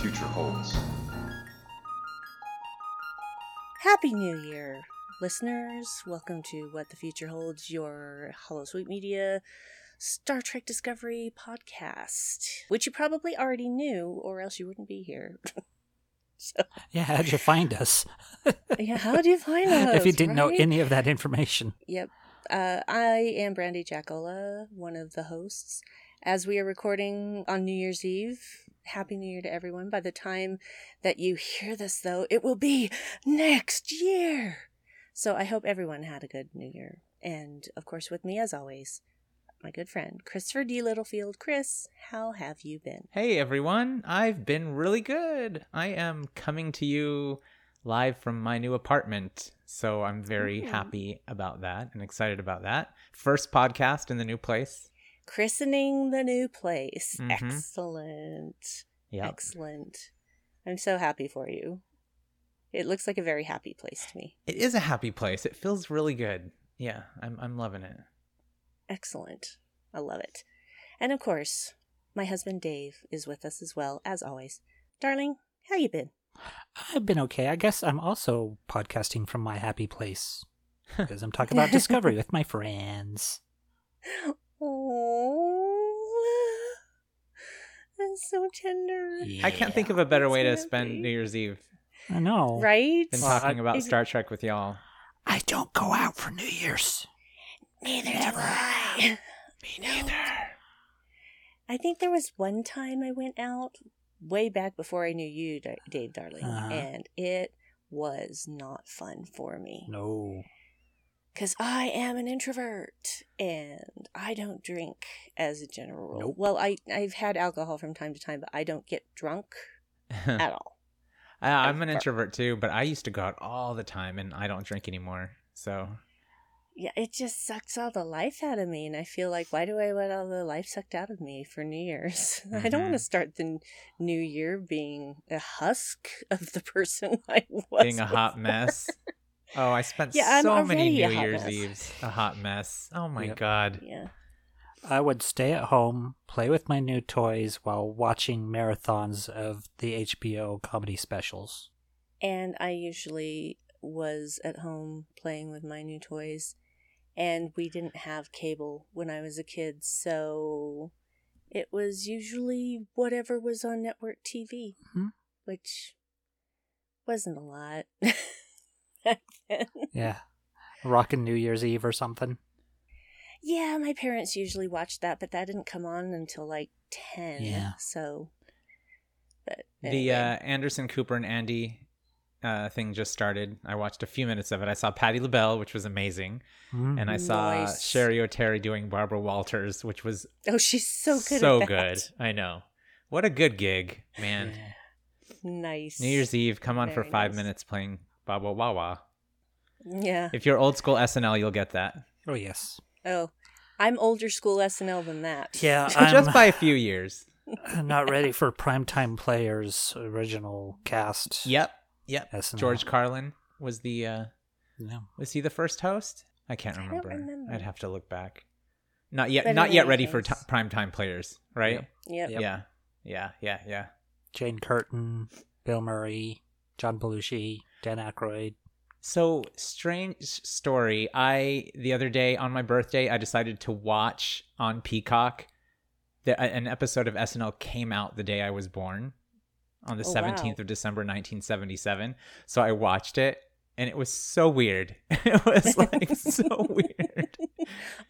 Future holds. Happy New Year, listeners. Welcome to What the Future Holds, your Holosuite Media Star Trek Discovery podcast, which you probably already knew, or else you wouldn't be here. so, Yeah, how'd you find us? yeah, how'd you find us? if you didn't know any of that information. Yep. Uh, I am Brandi Jackola, one of the hosts. As we are recording on New Year's Eve, Happy New Year to everyone. By the time that you hear this, though, it will be next year. So I hope everyone had a good New Year. And of course, with me, as always, my good friend, Christopher D. Littlefield. Chris, how have you been? Hey everyone, I've been really good. I am coming to you live from my new apartment, so I'm very Ooh. happy about that and excited about that. First podcast in the new place. Christening the new place. Mhm. Excellent. Yeah. Excellent. I'm so happy for you. It looks like a very happy place to me. It is a happy place. It feels really good. Yeah, I'm I'm loving it. Excellent. I love it. And of course, my husband Dave is with us as well, as always. Darling, how you been? I've been okay. I guess I'm also podcasting from my happy place because I'm talking about Discovery with my friends. Oh, that's so tender. I can't think of a better way to spend New Year's Eve I know. Right? than Well, talking about Ex- Star Trek with y'all. I don't go out for New Year's. Neither do I. Me neither. I think there was one time I went out way back before I knew you, Dave, darling, Uh-huh. and it was not fun for me. No. Because I am an introvert and I don't drink as a general rule. Nope. Well, I, I've had alcohol from time to time, but I don't get drunk at all. I- I'm an introvert too, but I used to go out all the time, and I don't drink anymore. So Yeah, it just sucks all the life out of me. And I feel like, why do I let all the life sucked out of me for New Year's? I don't want to Mhm. start the n- new year being a husk of the person I was. being a hot mess. Oh, I spent Yeah, so many New Year's mess. Eves a hot mess. Oh my Yep. god. Yeah. I would stay at home, play with my new toys while watching marathons of the HBO comedy specials. And I usually was at home playing with my new toys. And we didn't have cable when I was a kid, so it was usually whatever was on network TV, Mhm. which wasn't a lot back then. Yeah. Rocking New Year's Eve or something. Yeah, my parents usually watched that, but that didn't come on until like 10. Yeah. So, but The uh, Anderson Cooper and Andy uh, thing just started. I watched a few minutes of it. I saw Patti LaBelle, which was amazing, Mhm. and I saw Nice. Cheri Oteri doing Barbara Walters, which was oh, she's so good so at that. good. I know. What a good gig, man. Nice. New Year's Eve, come on for five nice. minutes playing Baba Wawa. Yeah. If you're old school SNL, you'll get that. Oh, yes. Oh, I'm older school SNL than that. Yeah, Just I'm by a few years. not ready for Primetime Players original cast. Yep. Yep. SNL. George Carlin was the uh No. was he the first host? I can't I don't remember. remember. I'd have to look back. Not yet But not yet any ready for case- t- prime time players, right? Yep. Yep. Yeah. Yeah, yeah, yeah. Jane Curtin, Bill Murray, John Belushi, Dan Aykroyd. So strange story. I the other day on my birthday, I decided to watch on Peacock. The, an episode of SNL came out the day I was born, on the Oh, wow. seventeenth of December, nineteen seventy-seven. So I watched it, and it was so weird. it was like so weird,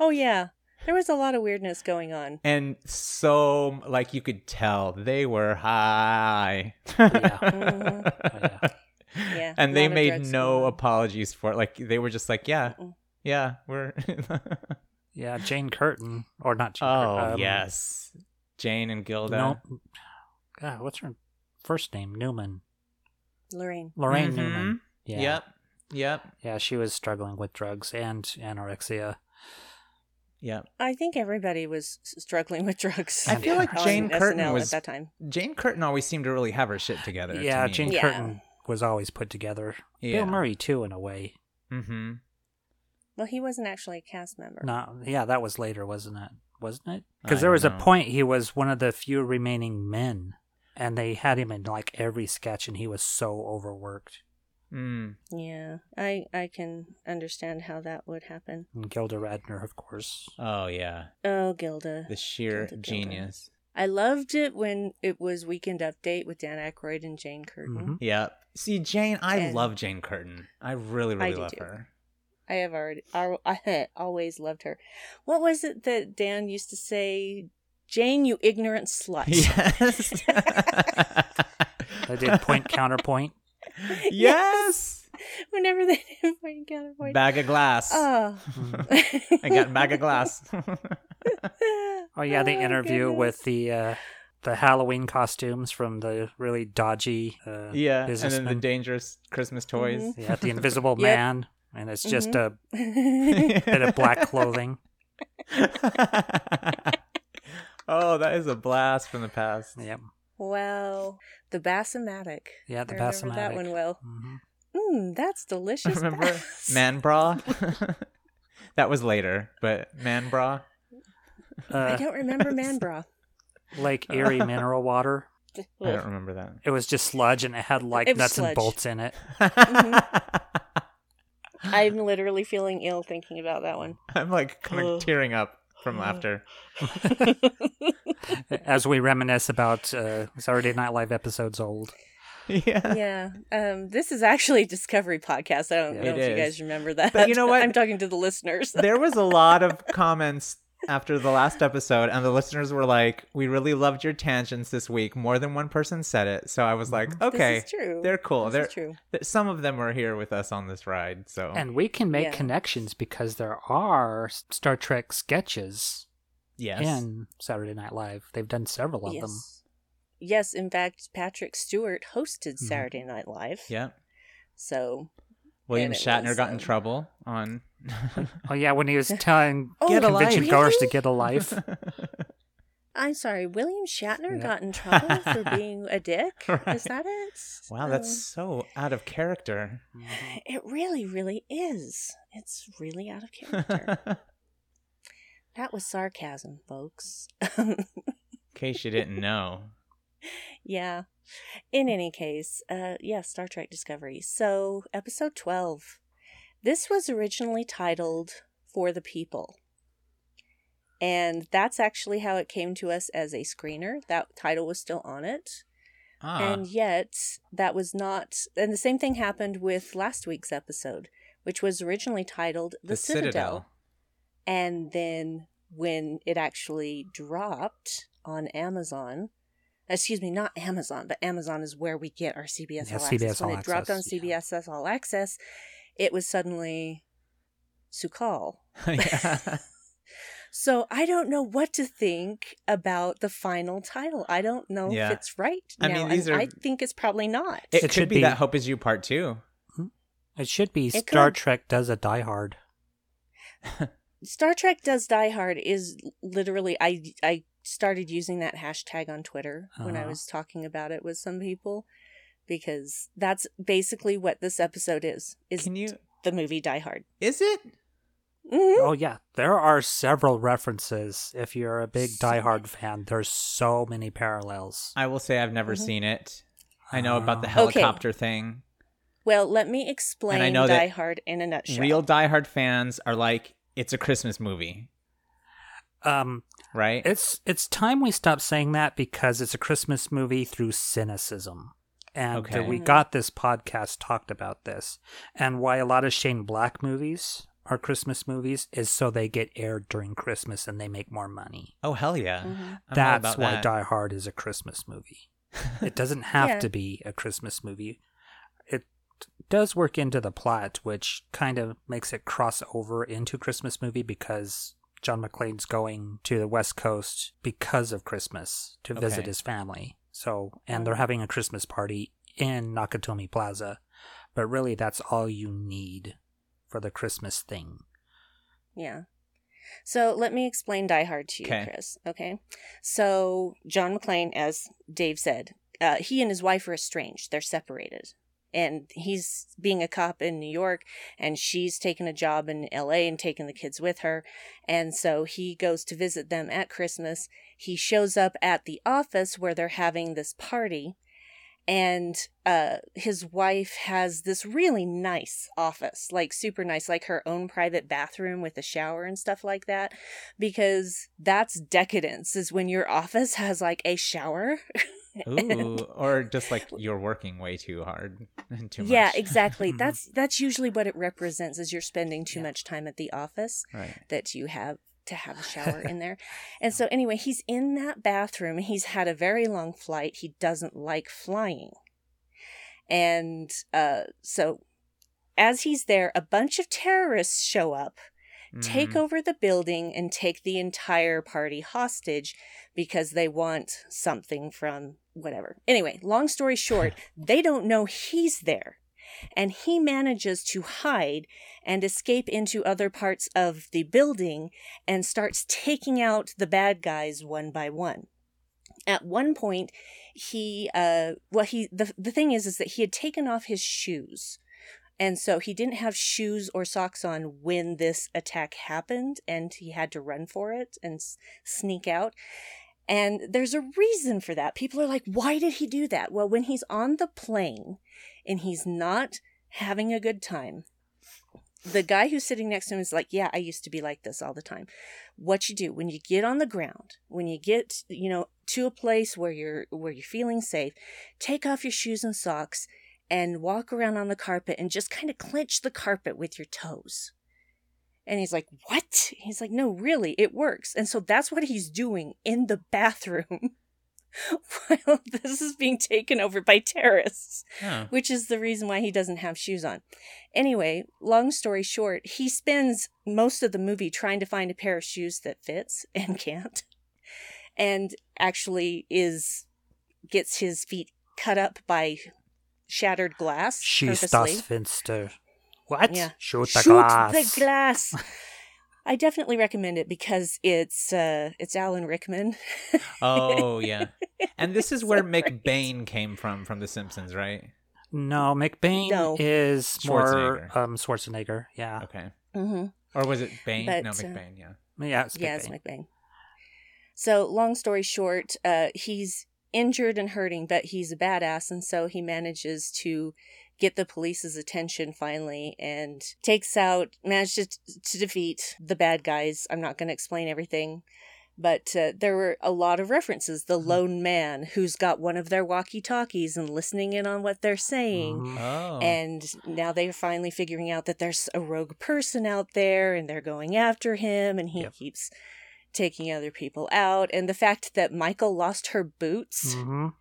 Oh yeah, there was a lot of weirdness going on. and so like you could tell they were high. Mhm. Oh, yeah. Yeah, and they made no apologies for it. Like they were just like, yeah, Mm-mm. yeah, we're Yeah, Jane Curtin, or not Jane Oh Curtin. um, yes, Jane and Gilda. No, God, what's her first name? Newman. Laraine. Laraine Mhm. Newman. Yeah. Yep. Yep. Yeah, she was struggling with drugs and anorexia. Yep. I think everybody was struggling with drugs. I feel like Jane Curtin SNL was- at that time. Jane Curtin always seemed to really have her shit together. to yeah, me. Jane Yeah. Curtin was always put together. Yeah. Bill Murray too, in a way. Mm-hmm. Well, he wasn't actually a cast member. No, yeah, that was later, wasn't it? Wasn't it? Because there don't was a point he was one of the few remaining men, and they had him in like every sketch, and he was so overworked. Mm. Yeah, I I can understand how that would happen. And Gilda Radner, of course. Oh yeah, Oh, Gilda. the sheer Gilda, Gilda. genius. I loved it when it was Weekend Update with Dan Aykroyd and Jane Curtin. Mhm. Yep. See, Jane, I And- love Jane Curtin. I really, really do love too. her. I have already, I, I always loved her. What was it that Dan used to say? Jane, you ignorant slut. Yes. I did point counterpoint. yes. Whenever they did point counterpoint. Bag of glass. Oh. I got bag of glass. Oh yeah, the Oh, interview goodness. with the uh, the Halloween costumes from the really dodgy uh, yeah, and then the dangerous Christmas toys. Mm-hmm. yeah, the Invisible Yep. Man, and it's just Mhm. a bit of black clothing. oh, that is a blast from the past. Yep. Wow. The Bassomatic. Yeah, the I remember that one well. Mmm, that's delicious. Remember bass. man bra? that was later, but man bra. Uh, I Uh, don't remember man bra. Lake Erie mineral water. I don't remember that. It was just sludge, and it had like It nuts sludge. and bolts in it. Mm-hmm. I'm literally feeling ill thinking about that one. I'm like kind of tearing up from laughter. As we reminisce about uh, Saturday Night Live episodes old. Yeah. yeah. Um, this is actually a Discovery podcast. I don't Yeah. know It if you guys remember that. But you know what? I'm talking to the listeners. There was a lot of comments after the last episode, and the listeners were like, "We really loved your tangents this week." More than one person said it, so I was like, "Okay, This is true. they're cool. This they're is true. th- some of them were here with us on this ride." So And we can make Yeah. connections because there are Star Trek sketches yes, in Saturday Night Live. They've done several of yes. them. Yes, in fact, Patrick Stewart hosted Mm-hmm. Saturday Night Live. yeah. So William Shatner was, got in um, trouble on Oh yeah, when he was telling Oh, Get a convention life. goers to get a life. I'm sorry, William Shatner Yeah. got in trouble for being a dick. Right. Is that it? Wow, that's so out of character. Um, it really, really is. It's really out of character. that was sarcasm, folks. In case you didn't know. yeah. In any case, uh, yeah, Star Trek Discovery. So, episode 12. This was originally titled For the People. And that's actually how it came to us as a screener. That title was still on it. Ah, And yet, that was not. And the same thing happened with last week's episode, which was originally titled The, Citadel. And then when it actually dropped on Amazon, excuse me, not Amazon, but Amazon is where we get our CBS Yeah, All CBS Access. When All it dropped on yeah. CBS All Access, it was suddenly Su'Kal. yeah. So I don't know what to think about the final title. I don't know Yeah. if it's right I now. mean, and these are- I think it's probably not. It, It should be, be- that Hope Is You Part Two. It should be It Star could. Trek does a Die Hard. Star Trek Does Die Hard is literally I I started using that hashtag on Twitter when I Uh-huh. was talking about it with some people because that's basically what this episode is. Is Can you? the movie Die Hard. Is it? Mhm. Oh yeah, there are several references. If you're a big So Die Hard fan, there's so many parallels. I will say I've never Mhm. seen it. I know about the Ah. Okay. helicopter thing. Well, let me explain I know that Die Hard in a nutshell. Real Die Hard fans are like, it's a Christmas movie, Um, right? it's it's time we stop saying that because it's a Christmas movie through cynicism. And Okay. we got this podcast talked about this. And why a lot of Shane Black movies are Christmas movies is so they get aired during Christmas and they make more money. oh hell yeah! Mhm. That's why that. Die Hard is a Christmas movie. It doesn't have Yeah. to be a Christmas movie. It does work into the plot, which kind of makes it cross over into Christmas movie because John McClane's going to the West Coast because of Christmas to visit his family. So, and they're having a Christmas party in Nakatomi Plaza. But really, that's all you need for the Christmas thing. Yeah. So let me explain Die Hard to you, Okay. Chris. Okay. So John McClane, as Dave said, uh, he and his wife are estranged. They're separated. And he's being a cop in New York, and she's taken a job in LA and taken the kids with her. And so he goes to visit them at Christmas. He shows up at the office where they're having this party and uh his wife has this really nice office like super nice like her own private bathroom with a shower and stuff like that because that's decadence is when your office has like a shower Ooh, or just like you're working way too hard and too much. yeah exactly that's that's usually what it represents is you're spending too much time at the office right. that you have to have a shower in there. And so anyway, he's in that bathroom. He's had a very long flight. He doesn't like flying. And uh so as he's there, a bunch of terrorists show up, take Mhm. over the building and take the entire party hostage because they want something from whatever. Anyway, long story short, they don't know he's there. And he manages to hide and escape into other parts of the building and starts taking out the bad guys one by one. At one point, he uh well he the the thing is is that he had taken off his shoes. And so he didn't have shoes or socks on when this attack happened and he had to run for it and s- sneak out. And there's a reason for that. People are like, why did he do that? Well, when he's on the plane and he's not having a good time, the guy who's sitting next to him is like, yeah, I used to be like this all the time. What you do when you get on the ground, when you get, you know, to a place where you're where you're feeling safe, take off your shoes and socks and walk around on the carpet and just kind of clench the carpet with your toes. And he's like, What? He's like, No, really, it works. And so that's what he's doing in the bathroom while this is being taken over by terrorists, Huh. which is the reason why he doesn't have shoes on. Anyway, long story short, he spends most of the movie trying to find a pair of shoes that fits and can't. And actually is gets his feet cut up by shattered glass. Schieß purposely. das Fenster. What? Yeah. Shoot the Shoot glass. the glass. I definitely recommend it because it's uh it's Alan Rickman. Oh yeah. And this is So where great. McBain came from from The Simpsons, right? No, McBain No. is more Schwarzenegger. um Schwarzenegger. Yeah, Okay. hmm Or was it Bane? But, no, uh, McBain. Yeah. yeah, it's Yeah, it's McBain. McBain. So long story short, uh, he's injured and hurting, but he's a badass, and so he manages to get the police's attention finally and takes out manages to, to defeat the bad guys. I'm not going to explain everything. But uh, there were a lot of references. The lone man who's got one of their walkie talkies and listening in on what they're saying. Mhm. Oh. And now they're finally figuring out that there's a rogue person out there and they're going after him and he Yep. keeps taking other people out. And the fact that Michael lost her boots Mhm.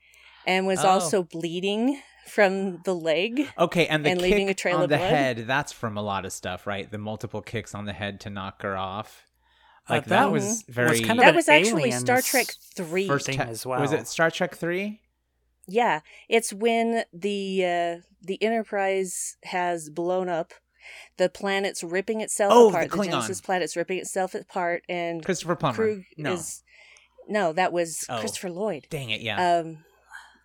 and was Oh. also bleeding from the leg. Okay, and the and kick leaving a trail on of the blood? head, that's from a lot of stuff, right? The multiple kicks on the head to knock her off. Uh, Like that that was very was kind of That was actually Star Trek 3. first thing te- as well. Was it Star Trek 3? Yeah, it's when the uh, the Enterprise has blown up. The planet's ripping itself Oh, apart. The, Klingon. Genesis planet's ripping itself apart, and Christopher Plummer. Kruge no. is no, that was Oh. Christopher Lloyd. Dang it, yeah. Um,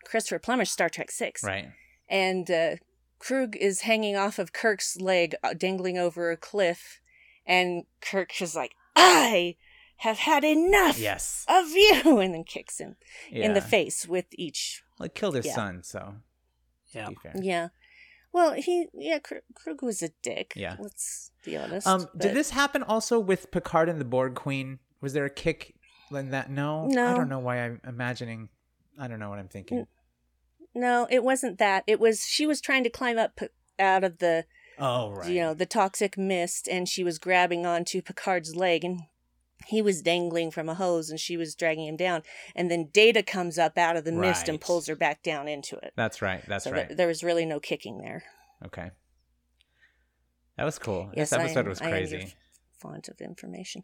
Christopher Plummer's Star Trek Six, right. and uh, Kruge is hanging off of Kirk's leg, uh, dangling over a cliff, and Kirk is like, "I have had enough Yes. of you," and then kicks him in the face with each. Well, Like killed his Yeah. son, so Yeah. to be fair. Yeah. Well, he yeah, Kruge was a dick. Yeah. let's be honest. Um, did this happen also with Picard and the Borg Queen? Was there a kick in that? No, I don't know why I'm imagining. I don't know what I'm thinking. No, it wasn't that. It was she was trying to climb up out of the Oh, right. you know the toxic mist, and she was grabbing onto Picard's leg, and he was dangling from a hose, and she was dragging him down, and then Data comes up out of the mist and pulls her back down into it. That's right. That's so right. th- there was really no kicking there. okay. That was cool. Yes, this episode am- was I am your crazy. font of information.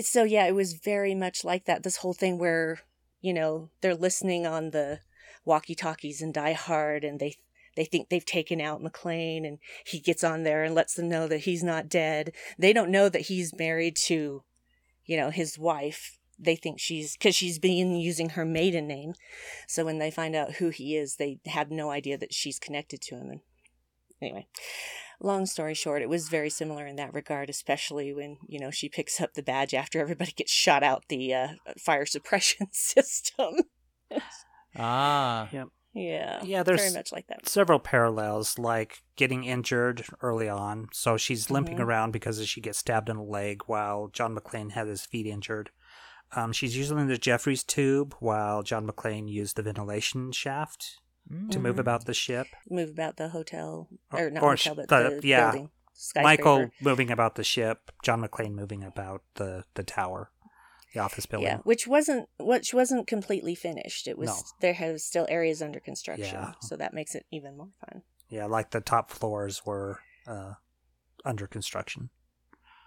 So yeah, it was very much like that. This whole thing where you know they're listening on the walkie-talkies in Die Hard, and they they think they've taken out McClane, and he gets on there and lets them know that he's not dead. They don't know that he's married to, you know, his wife. They think she's because she's been using her maiden name. So when they find out who he is, they have no idea that she's connected to him. And anyway, long story short, it was very similar in that regard, especially when you know she picks up the badge after everybody gets shot out the uh, fire suppression system. Ah. Yep. yeah, Yeah, there's- very much like that. several parallels, like getting injured early on. So she's limping Mhm. around because she gets stabbed in the leg while John McClane had his feet injured. Um, she's using the Jefferies tube while John McClane used the ventilation shaft to move about the ship. Move about the hotel Or- or not or hotel, sh- but the- the, yeah. building. Michael moving about the ship, John McClane moving about the, the tower, the office building. Yeah, which wasn't which wasn't completely finished. It was No. there has still areas under construction, Yeah. so that makes it even more fun. Yeah, like the top floors were uh, under construction.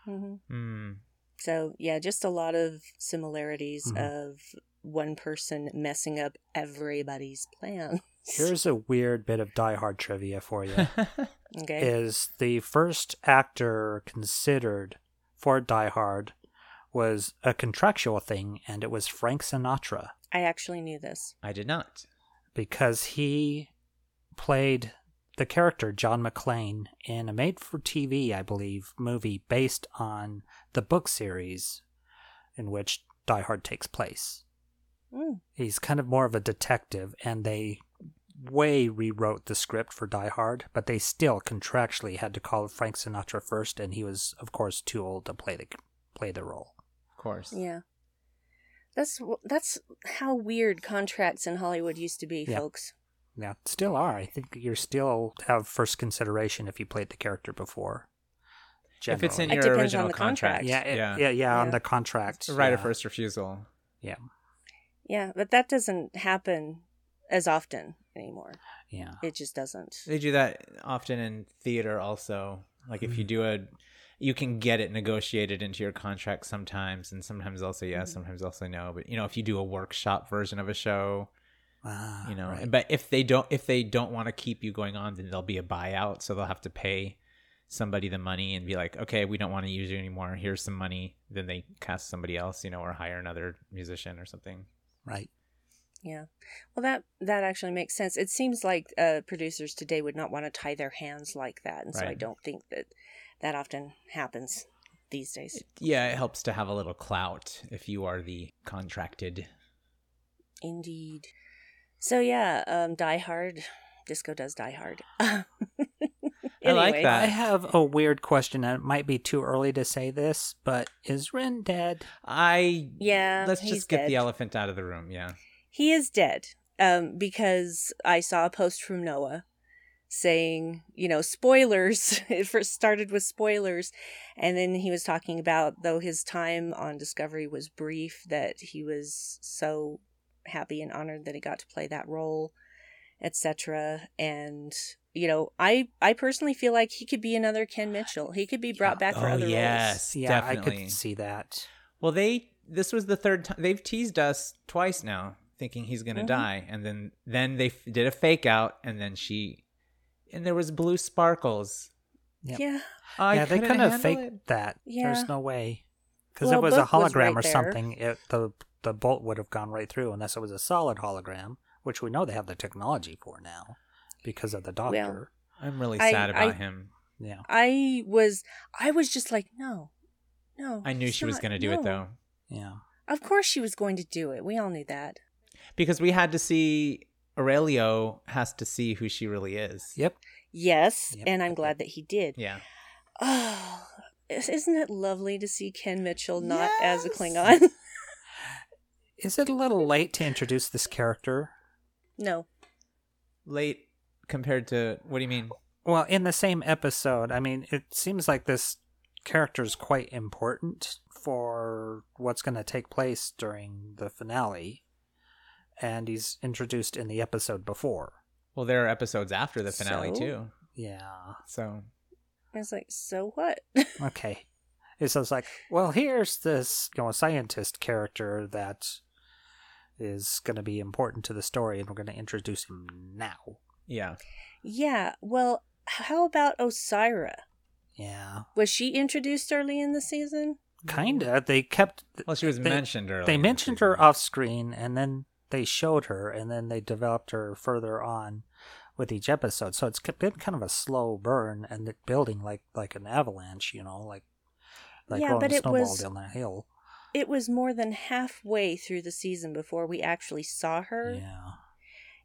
hmm Hmm. So yeah, just a lot of similarities Mhm. of one person messing up everybody's plans. Here's a weird bit of Die Hard trivia for you. okay. is the first actor considered for Die Hard was a contractual thing, and it was Frank Sinatra I actually knew this. I did not. because he played the character John McClane in a made-for-TV, I believe, movie based on the book series in which Die Hard takes place. Mm. He's kind of more of a detective, and they way rewrote the script for Die Hard, but they still contractually had to call Frank Sinatra first, and he was, of course, too old to play the play the role. Of course. Yeah. That's that's how weird contracts in Hollywood used to be, Yeah. folks. Yeah, still are. I think you still have first consideration if you played the character before. If it's in generally. It your on original the contract. contract. yeah, it- yeah. yeah, yeah, on the contract, It's a right of first refusal. Yeah. Yeah, but that doesn't happen as often anymore. Yeah, It just doesn't. They do that often in theater also. Like if you Mhm. do a you can get it negotiated into your contract sometimes and sometimes also yes, Mhm. sometimes also no. But you know, if you do a workshop version of a show, Ah, you know, right. but if they don't if they don't want to keep you going on, then there'll be a buyout, so they'll have to pay somebody the money and be like, "Okay, we don't want to use you anymore. Here's some money." Then they cast somebody else, you know, or hire another musician or something. right. Yeah. Well, that that actually makes sense. It seems like uh, producers today would not want to tie their hands like that, and so I don't think that that often happens these days. Yeah, it helps to have a little clout if you are the contracted. Indeed. So yeah, um, Die Hard. Disco does Die Hard. I like that. I have a weird question, and it might be too early to say this, but is Ryn dead? I Yeah, Let's he's just get the elephant out of the room. Yeah. He is dead. Um, because I saw a post from Noah saying, you know, spoilers. it first started with spoilers. And then he was talking about, though his time on Discovery was brief, that he was so happy and honored that he got to play that role, etc. And, you know, I I personally feel like he could be another Ken Mitchell. He could be brought back for oh other roles. yes, Yeah, definitely. I could see that. Well, they this was the third time they've teased us twice now, thinking he's gonna Mhm. die, and then then they f- did a fake out, and then she, and there was blue sparkles. Yep. Yeah. I yeah, they couldn't couldn't have faked it. that. Yeah. There's no way. Because Well, it was a Book was hologram right or there. something, it, the the bolt would have gone right through, unless it was a solid hologram, which we know they have the technology for now because of the doctor. I'm really I- sad about I- him. yeah. I was I was just like, no. No. I knew it's she was gonna do no. it though, Yeah. Of course she was going to do it. We all knew that. Because we had to see Aurelio has to see who she really is. Yep. Yes, Yep. and I'm glad that he did. Yeah. Oh, isn't it lovely to see Ken Mitchell not as a Klingon? Is it a little late to introduce this character? no. Late compared to what do you mean? Well, in the same episode, I mean, it seems like this character is quite important for what's going to take place during the finale, and he's introduced in the episode before. Well, there are episodes after the finale So? too. Yeah. So I was like, so what? Okay. It's just like, well, here's this you know scientist character that is going to be important to the story, and we're going to introduce him now. Yeah. Yeah. Well, how about Osyraa? Yeah, Was she introduced early in the season? kinda. Mm-hmm. They kept Well, she was They- mentioned earlier. they in the mentioned her off screen, and then they showed her, and then they developed her further on with each episode. So it's been kind of a slow burn, and it building like like an avalanche, you know, like like Yeah, rolling but a it snowball was- down that hill. It was more than halfway through the season before we actually saw her. Yeah.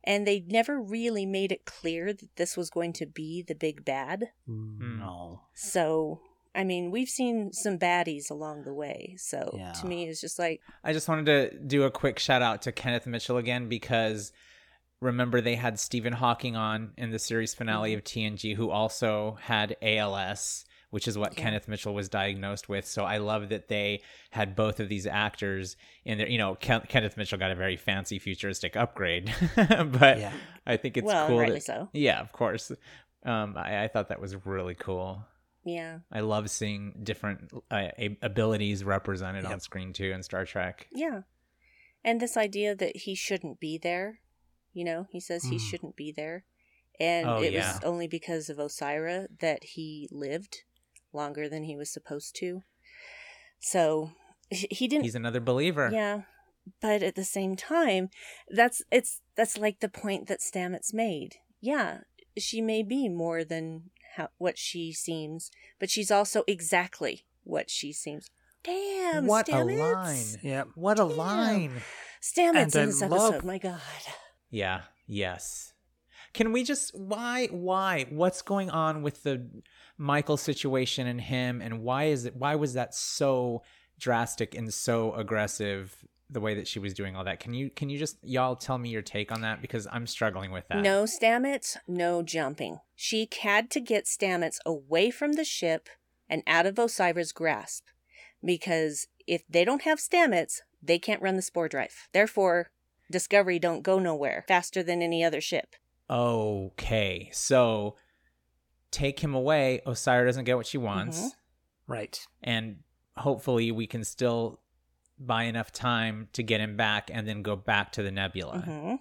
And they never really made it clear that this was going to be the big bad. Mm, Hmm. No. So, I mean, we've seen some baddies along the way. So, Yeah. to me, it's just like, I just wanted to do a quick shout out to Kenneth Mitchell again because remember they had Stephen Hawking on in the series finale Mm-hmm. of TNG who also had ALS, which is what Yeah. Kenneth Mitchell was diagnosed with. So I love that they had both of these actors in there. You know, Ken- Kenneth Mitchell got a very fancy futuristic upgrade, but Yeah. I think it's well, cool. rightly that- so. Yeah, of course. Um, I, I thought that was really cool. Yeah. I love seeing different uh, abilities represented on screen too in Star Trek. Yeah. And this idea that he shouldn't be there, you know, he says he Mm. shouldn't be there. And Oh, it yeah. was only because of Osyraa that he lived longer than he was supposed to. So he he didn't He's another believer. Yeah. But at the same time, that's it's that's like the point that Stamets made. Yeah, she may be more than how, what she seems, but she's also exactly what she seems. Damn, what Stamets. a line! Yeah, What a Damn. line! Stamets And in I this love- episode. My God. Yeah. Yes. Can we just why why what's going on with the Michael situation and him and why is it why was that so drastic and so aggressive the way that she was doing all that? Can you can you just y'all tell me your take on that because I'm struggling with that. No Stamets, no jumping. She had to get Stamets away from the ship and out of Osyraa's grasp. Because if they don't have Stamets, they can't run the spore drive. Therefore, Discovery don't go nowhere faster than any other ship. Okay. So take him away, Osyraa doesn't get what she wants. Mhm. Right. and hopefully we can still buy enough time to get him back and then go back to the nebula hmm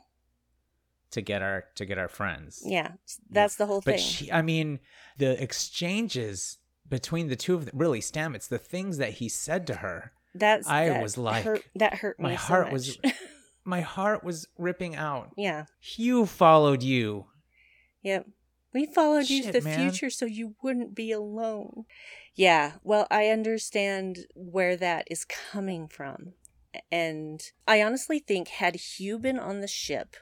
to get our to get our friends Yeah, that's the whole but thing. she i mean the exchanges between the two of them really stamets the things that he said to her that's I that was like- hurt, that hurt me my so heart was my heart was ripping out yeah. hugh followed you Yep. We followed you to the man. future so you wouldn't be alone. Yeah, well, I understand where that is coming from. And I honestly think had Hugh been on the ship,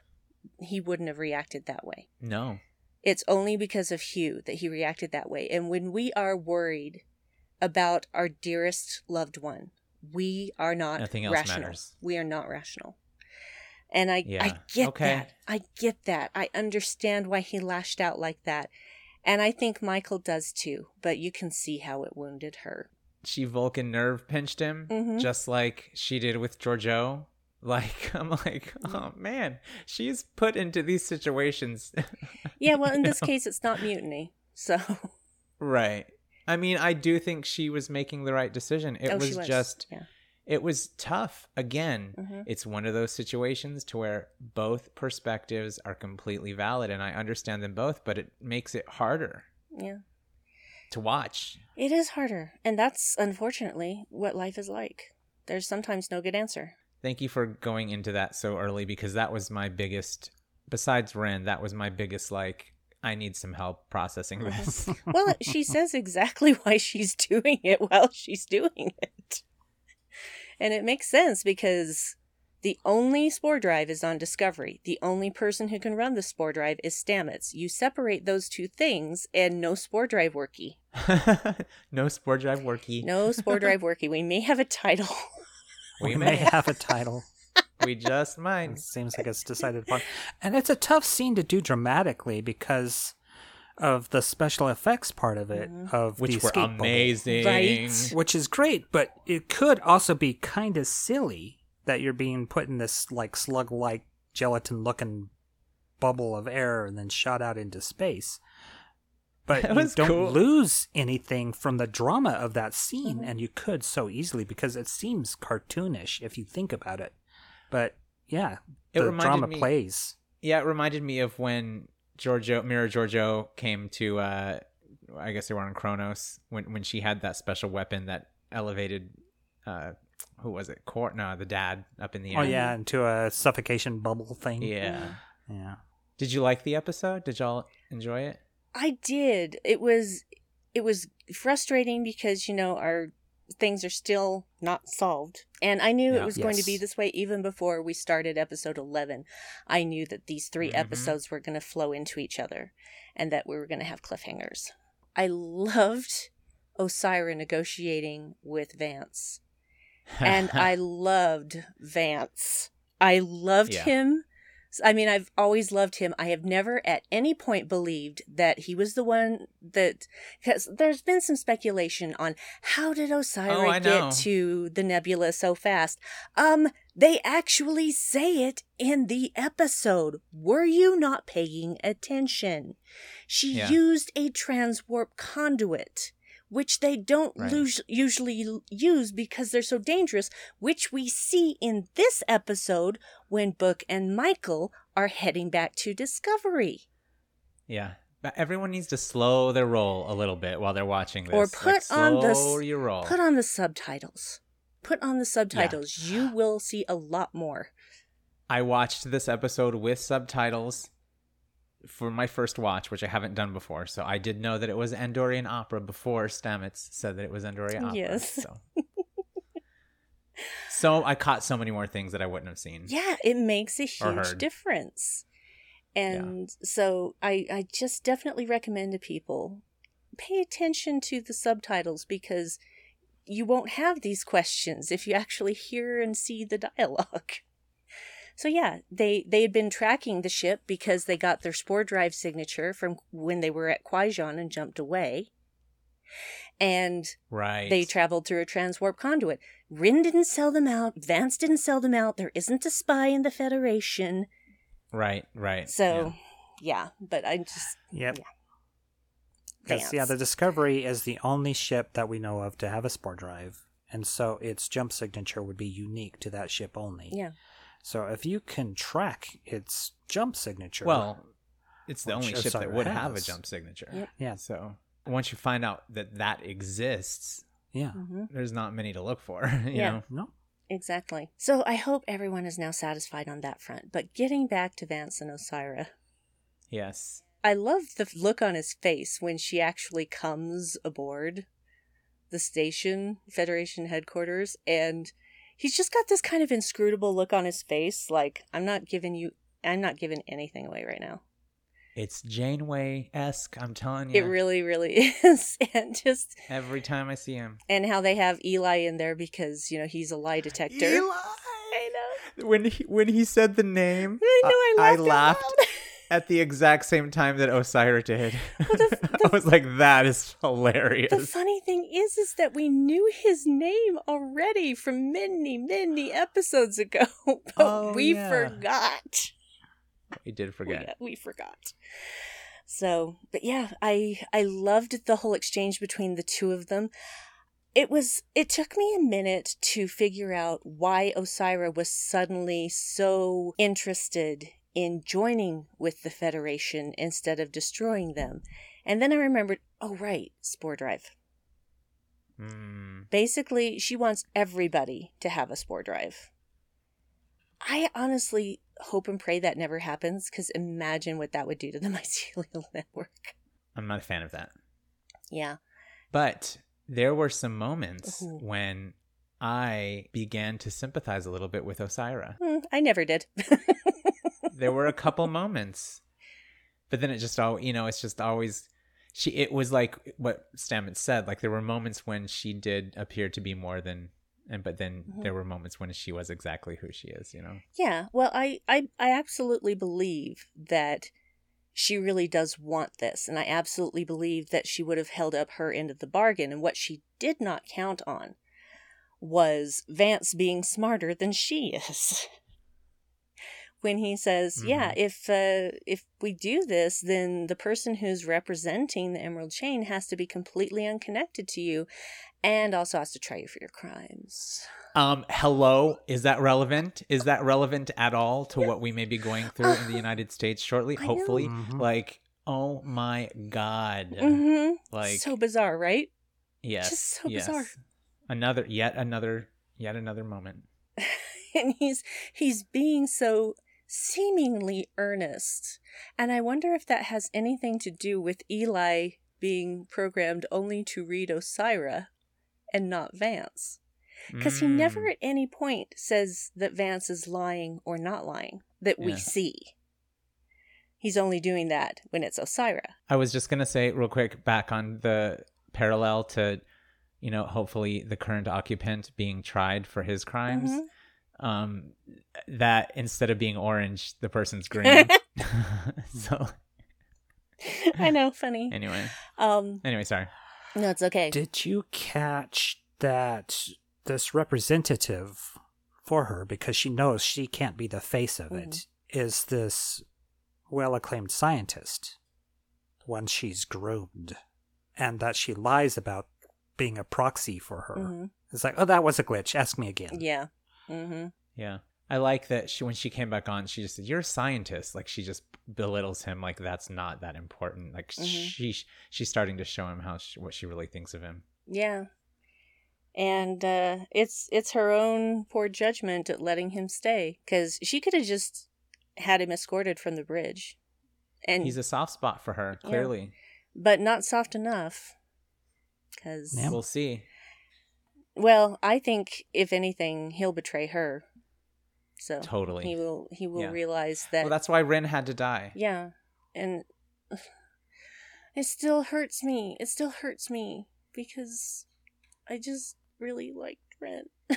he wouldn't have reacted that way. no It's only because of Hugh that he reacted that way. And when we are worried about our dearest loved one, we are not Nothing else rational. matters. We are not rational. And I, Yeah. I get Okay. that. I get that. I understand why he lashed out like that. And I think Michael does too, but you can see how it wounded her. she vulcan nerve pinched him Mhm. just like she did with Georgiou like i'm like oh man she's put into these situations Yeah, well, in this case, it's not mutiny. So, right i mean i do think she was making the right decision it oh, was, was. just yeah. It was tough again Mhm. it's one of those situations to where both perspectives are completely valid and i understand them both but it makes it harder Yeah. to watch It is harder. And that's unfortunately what life is like. There's sometimes no good answer. thank you for going into that so early because that was my biggest besides Ryn that was my biggest like i need some help processing this Well, she says exactly why she's doing it while she's doing it. And it makes sense because the only spore drive is on Discovery. The only person who can run the spore drive is Stamets. You separate those two things and no spore drive worky. no spore drive worky No spore drive worky. We may have a title. we We may may have a title. we just might It seems like it's decided upon. And it's a tough scene to do dramatically because of the special effects part of it, Mhm. of the which were escape bubble, amazing Right. which is great, but it could also be kind of silly that you're being put in this like slug-like gelatin-looking bubble of air and then shot out into space. but you don't cool. lose anything from the drama of that scene, Mhm. and you could so easily because it seems cartoonish if you think about it. But yeah, It the drama me- plays. Yeah, it reminded me of when Georgiou Mira Georgiou came to uh I guess they were on Kronos when when she had that special weapon that elevated uh who was it? Court no, the dad up in the air. Oh yeah, into a suffocation bubble thing. Yeah. yeah. Did you like the episode? Did y'all enjoy it? I did. It was it was frustrating because you know our things are still not solved. And I knew Yeah. it was going to be this way even before we started episode 11. I knew that these 3 Mhm. episodes were going to flow into each other and that we were going to have cliffhangers. I loved Osyraa negotiating with Vance. And I loved Vance. I loved Yeah. him. I mean, I've always loved him. I have never at any point believed that he was the one that. Because there's been some speculation on how did Oh, Osyraa I know. get to the nebula so fast. Um, they actually say it in the episode. Were you not paying attention? She Yeah. used a transwarp conduit which they don't Right. usually use because they're so dangerous, which we see in this episode when Book and Michael are heading back to Discovery. yeah. But everyone needs to slow their roll a little bit while they're watching this. Or Like, put on the slow your roll. Put on the subtitles. Put on the subtitles. You will see a lot more. I watched this episode with subtitles for my first watch, which I haven't done before. So I did know that it was Andorian opera before Stamets said that it was Andorian opera. Yes. So. so I caught so many more things that I wouldn't have seen. Yeah, it makes a huge difference. And so I, I just definitely recommend to people pay attention to the subtitles because you won't have these questions if you actually hear and see the dialogue. So yeah, they they had been tracking the ship because they got their spore drive signature from when they were at Kwejian and jumped away. And Right. they traveled through a transwarp conduit. Ryn didn't sell them out. Vance didn't sell them out. There isn't a spy in the Federation. Right, right. So, yeah, but I just Yep. Yeah. Because yeah, the Discovery is the only ship that we know of to have a spore drive, and so its jump signature would be unique to that ship only. yeah, So if you can track its jump signature, well, it's the only ship that Osyraa would have a jump signature. Yep. yeah, So once you find out that that exists, yeah, hmm there's not many to look for. You Yeah. know. no, exactly. So I hope everyone is now satisfied on that front. But getting back to Vance and Osyraa, Yes. I love the look on his face when she actually comes aboard the station, Federation headquarters, and he's just got this kind of inscrutable look on his face, like I'm not giving you, I'm not giving anything away right now. It's Janeway esque. I'm telling you. It really, really is, and just Every time I see him. and how they have Eli in there because you know he's a lie detector. Eli! I know. When he when he said the name, I know. I laughed. out laughed. at the exact same time that Osyraa did. the- I was like, that is hilarious. The funny thing is, is that we knew his name already from many, many episodes ago, but Oh, we yeah. forgot. we did We, forget. we forgot. So, but yeah, I I loved the whole exchange between the two of them. It was it took me a minute to figure out why Osyraa was suddenly so interested in joining with the Federation instead of destroying them. And then I remembered, oh right, Spore Drive. Mm. Basically, she wants everybody to have a spore drive. I honestly hope and pray that never happens because imagine what that would do to the mycelial network. I'm not a fan of that. Yeah. But there were some moments Ooh. when I began to sympathize a little bit with Osyraa. Hmm, I never did. there were a couple moments, but then it just all you know, it's just always she. It was like what Stamets said. Like there were moments when she did appear to be more than, and but then Mhm. there were moments when she was exactly who she is. You know. yeah. Well, I, I, I absolutely believe that she really does want this. And I absolutely believe that she would have held up her end of the bargain. And what she did not count on was Vance being smarter than she is. when he says, "Yeah, Mhm. if uh, if we do this, then the person who's representing the Emerald Chain has to be completely unconnected to you, and also has to try you for your crimes." Um, hello, is that relevant? Is that relevant at all to what we may be going through in the United States shortly? I know. Hopefully, Mhm. like, oh my god, Mm-hmm. like, so bizarre, right? yes, just so yes. bizarre. Another, yet another, yet another moment. and he's he's being so seemingly earnest and i wonder if that has anything to do with eli being programmed only to read Osyraa and not vance because he never Mm. at any point says that vance is lying or not lying that we see he's only doing that when it's Osyraa I was just gonna say real quick back on the parallel to, you know, hopefully the current occupant being tried for his crimes. Mhm. Um, that instead of being orange, the person's green. so i know funny anyway, um anyway, sorry. no it's okay Did you catch that this representative for her, because she knows she can't be the face of it, is this well acclaimed scientist, one she's groomed, and that she lies about being a proxy for her? Mhm. It's like, oh, that was a glitch. Ask me again. yeah mm-hmm Yeah. I like that she when she came back on, she just said, You're a scientist. Like she just belittles him like that's not that important. Like Mhm. she she's starting to show him how she, what she really thinks of him. Yeah. And uh it's it's her own poor judgment at letting him stay cuz she could have just had him escorted from the bridge. And He's a soft spot for her, Yeah. clearly. but not soft enough cuz Yeah. We'll see. Well, I think if anything he'll betray her. So Totally. he will he will Yeah. realize that well, that's why Ryn had to die. Yeah. And it still hurts me. It still hurts me because I just really liked Ryn.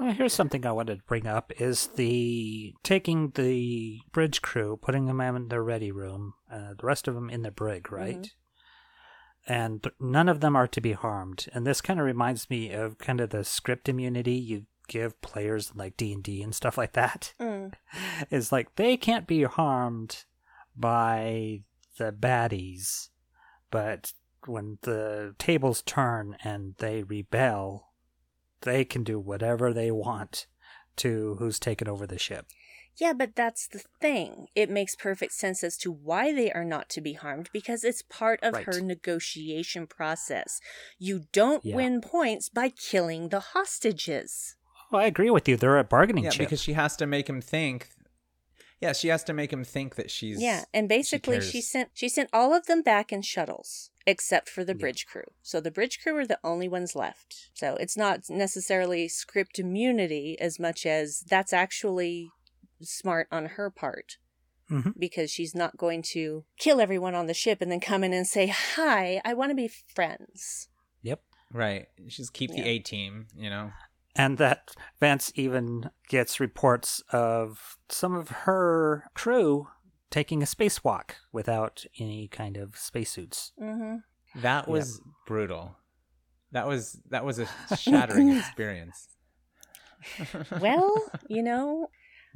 Uh, here's something I wanted to bring up: is the taking the bridge crew, putting them in their ready room, uh, the rest of them in the brig, right? And none of them are to be harmed. And this kind of reminds me of kind of the script immunity you give players like D and D and stuff like that. Mm. Is like they can't be harmed by the baddies, but when the tables turn and they rebel, they can do whatever they want to who's taken over the ship. Yeah, but that's the thing. It makes perfect sense as to why they are not to be harmed because it's part of Right. her negotiation process. You don't Yeah. win points by killing the hostages. Well, I agree with you. They're a bargaining Yeah, chip. because she has to make him think. Yeah, she has to make him think that she's. yeah, and basically she, cares. sent she sent all of them back in shuttles except for the Yeah. bridge crew. So the bridge crew are the only ones left. So it's not necessarily script immunity as much as that's actually smart on her part. Mhm. Because she's not going to kill everyone on the ship and then come in and say, Hi, I want to be friends. Yep. Right. She's keep the A team, you know? And that Vance even gets reports of some of her crew taking a spacewalk without any kind of spacesuits. Mm-hmm. That was brutal. That was that was a shattering experience. Well, you know,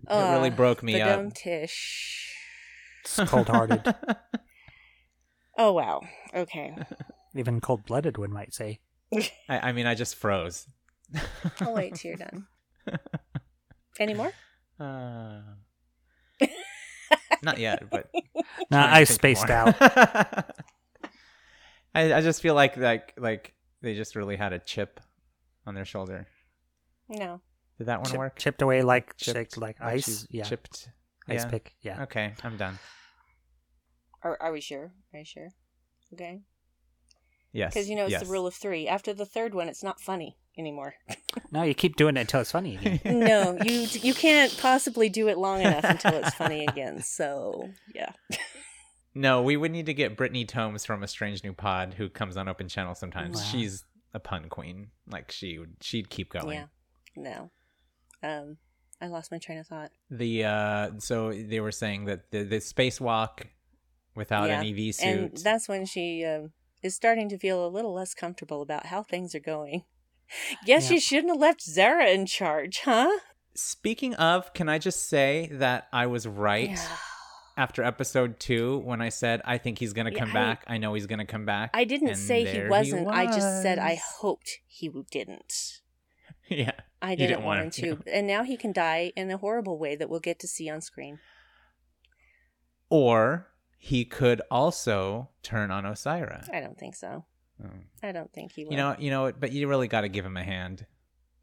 it really uh, broke me the up. dumb tish. It's cold hearted, Oh wow. Okay. even cold blooded, one might say. I, I mean, I just froze. I'll wait till you're done. Any more? Uh, not yet, but Nah, trying to I spaced more. out. I I just feel like like like they just really had a chip on their shoulder. No. Did that one Chip- work? chipped away like Chipped, like, like like ice. she Yeah, Chipped. ice yeah. pick. Yeah. Okay, I'm done. Are are we sure? Are you sure? Okay. Yes. Because you know it's yes. the rule of three. After the third one, it's not funny anymore. No, you keep doing it until it's funny again. no, you you can't possibly do it long enough until it's funny again. So yeah. No, we would need to get Brittany Tomes from a strange new pod who comes on Open Channel sometimes. Wow. She's a pun queen. Like she would, she'd keep going. Yeah. No. Um, I lost my train of thought. The uh, so they were saying that the the spacewalk without Yeah, an EV suit. And that's when she um, is starting to feel a little less comfortable about how things are going. Guess Yeah. you shouldn't have left Zareh in charge, huh? Speaking of, can I just say that I was right Yeah. after episode two when I said I think he's gonna come I- back. I know he's gonna come back. I didn't and say he wasn't. I just said I hoped he didn't. yeah. I didn't, didn't want want him him to. And now he can die in a horrible way that we'll get to see on screen. Or he could also turn on Osyraa. I don't think so. Oh. I don't think he will. You know, you know, but you really got to give him a hand.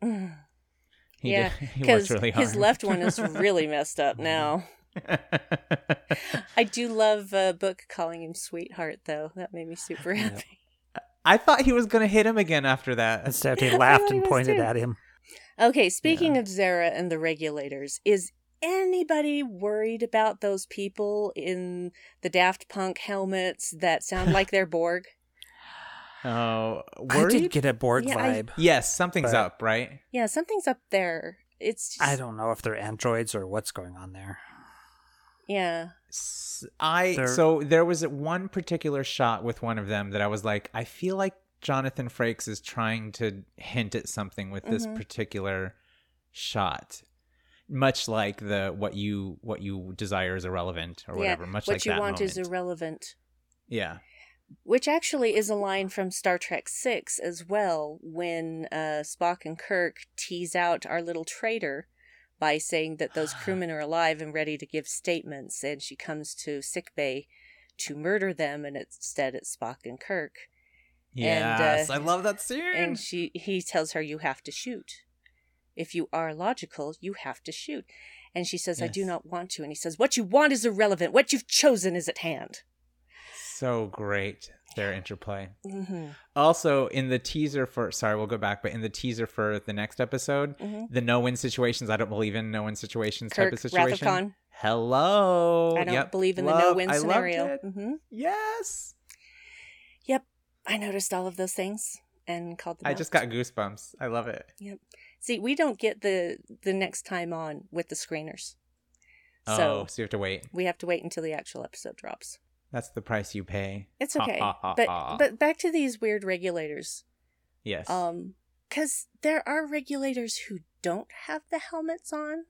He yeah, because really his left one is really messed up now. I do love a book calling him sweetheart, though. That made me super happy. I thought he was gonna hit him again after that. Instead, he laughed thought he and pointed too. at him. Okay, speaking of Zareh and the regulators, is anybody worried about those people in the Daft Punk helmets that sound like they're Borg? Oh, I worried? did get a Borg Yeah, I- vibe. yes, something's But- up, right? Yeah, something's up there. It's just, I don't know if they're androids or what's going on there. Yeah. S- I They're- so there was one particular shot with one of them that I was like, I feel like Jonathan Frakes is trying to hint at something with this Mhm. particular shot, much like the what you what you desire is irrelevant or whatever. yeah. much what like you that want is irrelevant. yeah. Which actually is a line from Star Trek Six as well, when uh, Spock and Kirk tease out our little traitor by saying that those crewmen are alive and ready to give statements, and she comes to sickbay to murder them, and instead it's Spock and Kirk, And, uh, Yes, I love that scene. and she he tells her you have to shoot. If you are logical, you have to shoot. And she says, I do not want to. And he says, What you want is irrelevant. What you've chosen is at hand. so great their interplay. Mm-hmm. Also, in the teaser for sorry, we'll go back, but in the teaser for the next episode, Mhm. the no-win situations. I don't believe in no-win situations type Kirk, of Wrath of situation. Khan. Hello. I don't Yep. believe in the no win scenario. it. hmm Yes. Yep. I noticed all of those things and called them I out. just got goosebumps. I love it. Yep. See, we don't get the the next time on with the screeners. oh, So so you have to wait. we have to wait until the actual episode drops. That's the price you pay. It's okay. ha, ha, but ha. but back to these weird regulators. Yes. Um cuz there are regulators who don't have the helmets on,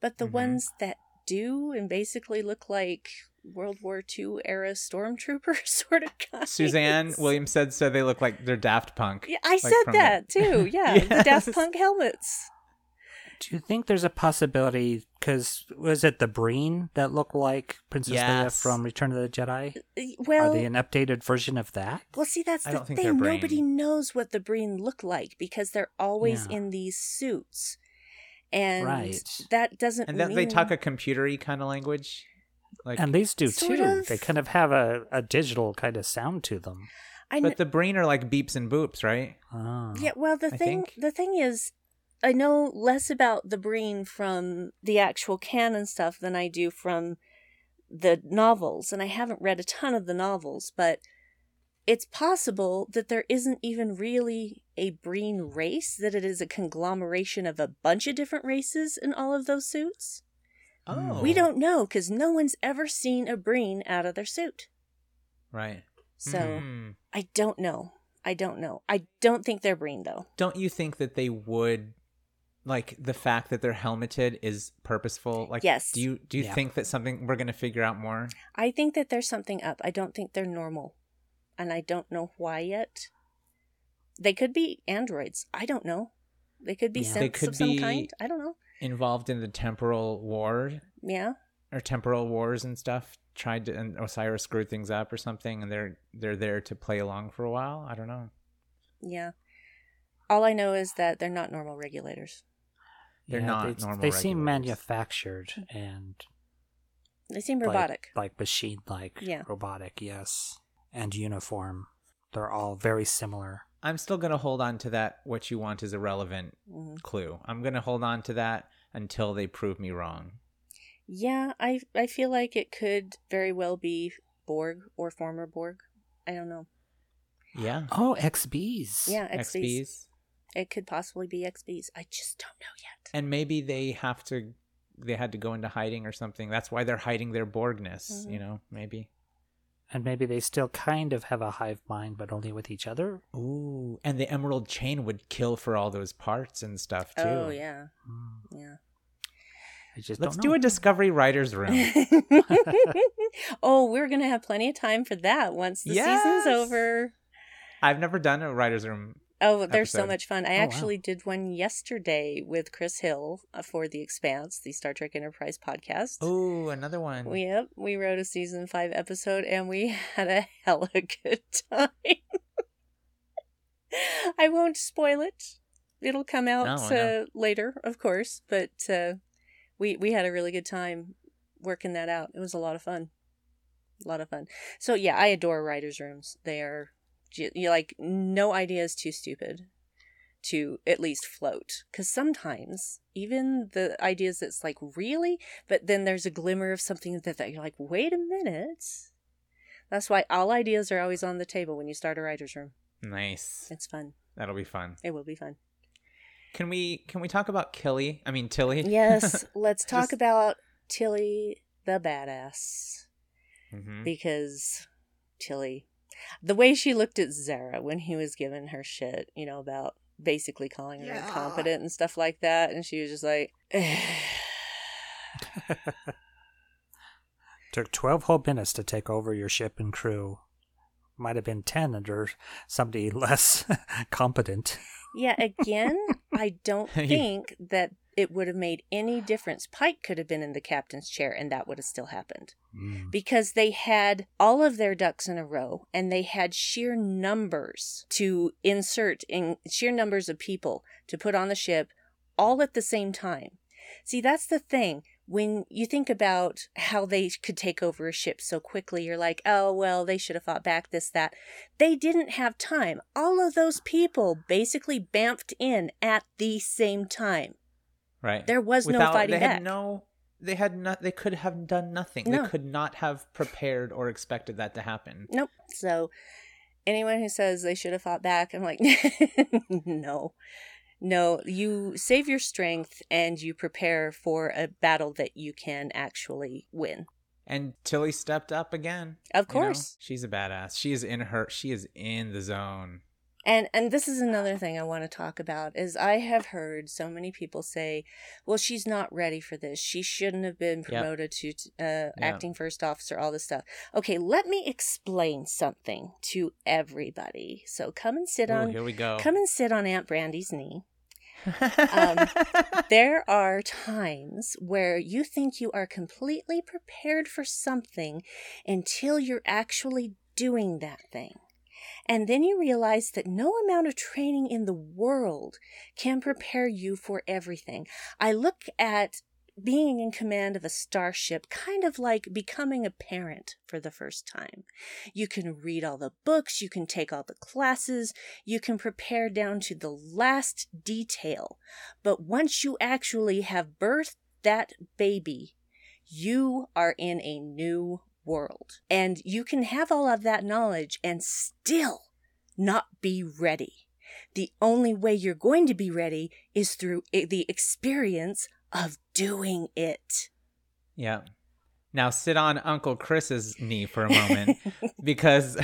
but the Mhm. ones that do and basically look like World War II era stormtrooper sort of guys. Suzanne Williams said so they look like they're Daft Punk. Yeah, I like said from the- that too. Yeah, the Daft Punk helmets. Do you think there's a possibility? Because was it the Breen that looked like Princess Leia from Return of the Jedi? Uh, well, Are they an updated version of that? well, see, that's I the don't think they're thing. Nobody knows what the Breen look like because they're always Yeah. in these suits, and Right. that doesn't And that mean they talk a computery kind of language. Like and these do too. of. They kind of have a, a digital kind of sound to them. I kn- But the Breen are like beeps and boops, right? Oh. yeah. Well, the I thing, think. the thing is, I know less about the Breen from the actual canon stuff than I do from the novels, and I haven't read a ton of the novels, but it's possible that there isn't even really a Breen race, that it is a conglomeration of a bunch of different races in all of those suits. Oh. We don't know because no one's ever seen a Breen out of their suit. Right. So Hmm. I don't know. I don't know. I don't think they're Breen though. don't you think that they would like the fact that they're helmeted is purposeful like Yes. do you do you Yeah. think that something we're going to figure out more I think that there's something up. I don't think they're normal. And I don't know why yet. They could be androids. I don't know. They could be Yeah. synths They could of some kind. I don't know. involved in the temporal war Yeah. or temporal wars and stuff tried to and osiris screwed things up or something and they're they're there to play along for a while i don't know Yeah. All I know is that they're not normal regulators. They're Yeah, not they, normal They seem manufactured and They seem robotic. like, machine like, Yeah. robotic, yes, and uniform. They're all very similar. i'm still going to hold on to that what you want is irrelevant Mhm. clue i'm going to hold on to that until they prove me wrong Yeah, I I feel like it could very well be Borg or former Borg. I don't know. yeah Oh, XBs. Yeah, XBs. xbs It could possibly be XBs. I just don't know yet. and maybe they have to they had to go into hiding or something that's why they're hiding their borgness Mhm. you know maybe And maybe they still kind of have a hive mind, but only with each other. ooh and the emerald chain would kill for all those parts and stuff too Oh yeah, Hmm. yeah. I just Let's don't do a Discovery Writers Room. oh, we're gonna have plenty of time for that once the Yes! season's over. I've never done a Writers Room. Oh, they're so much fun. I Oh, wow. actually did one yesterday with Chris Hill uh, for The Expanse, the Star Trek Enterprise podcast. Oh, another one. We, yep, we wrote a season five episode and we had a hella good time. I won't spoil it. It'll come out No, uh, later, of course, but uh, we we had a really good time working that out. It was a lot of fun. A lot of fun. So yeah, I adore writers' rooms. They are you like no idea is too stupid to at least float because sometimes even the ideas that's like really but then there's a glimmer of something that, that you're like wait a minute that's why all ideas are always on the table when you start a writer's room Nice. it's fun That'll be fun. it will be fun Can we can we talk about Killy? I mean Tilly. yes let's talk Just- about tilly the badass Mhm. because tilly the way she looked at Zareh when he was giving her shit you know about basically calling her Yeah. incompetent and stuff like that and she was just like Took 12 whole minutes to take over your ship and crew. Might have been 10 under somebody less competent. Yeah, again, I don't think that it would have made any difference. Pike could have been in the captain's chair and that would have still happened Mm. because they had all of their ducks in a row and they had sheer numbers to insert in sheer numbers of people to put on the ship all at the same time. See, that's the thing. When you think about how they could take over a ship so quickly, you're like, oh, well, they should have fought back, this, that. They didn't have time. All of those people basically bamfed in at the same time. Right. There was no fighting they back. Had no they had not they could have done nothing. No. They could not have prepared or expected that to happen. Nope. So anyone who says they should have fought back, I'm like, no. No, you save your strength and you prepare for a battle that you can actually win. And Tilly stepped up again. Of you know? course. She's a badass. She is in her she is in the zone. And and this is another thing I want to talk about is I have heard so many people say, "Well, she's not ready for this. She shouldn't have been promoted to uh, acting first officer. All this stuff." Okay, let me explain something to everybody. So come and sit Ooh, on here we go. come and sit on Aunt Brandi's knee. Um, There are times where you think you are completely prepared for something until you're actually doing that thing. And then you realize that no amount of training in the world can prepare you for everything. I look at being in command of a starship kind of like becoming a parent for the first time. You can read all the books, you can take all the classes, you can prepare down to the last detail. But once you actually have birthed that baby, you are in a new world. And you can have all of that knowledge and still not be ready. The only way you're going to be ready is through the experience of doing it. Yeah. Now sit on Uncle Chris's knee for a moment because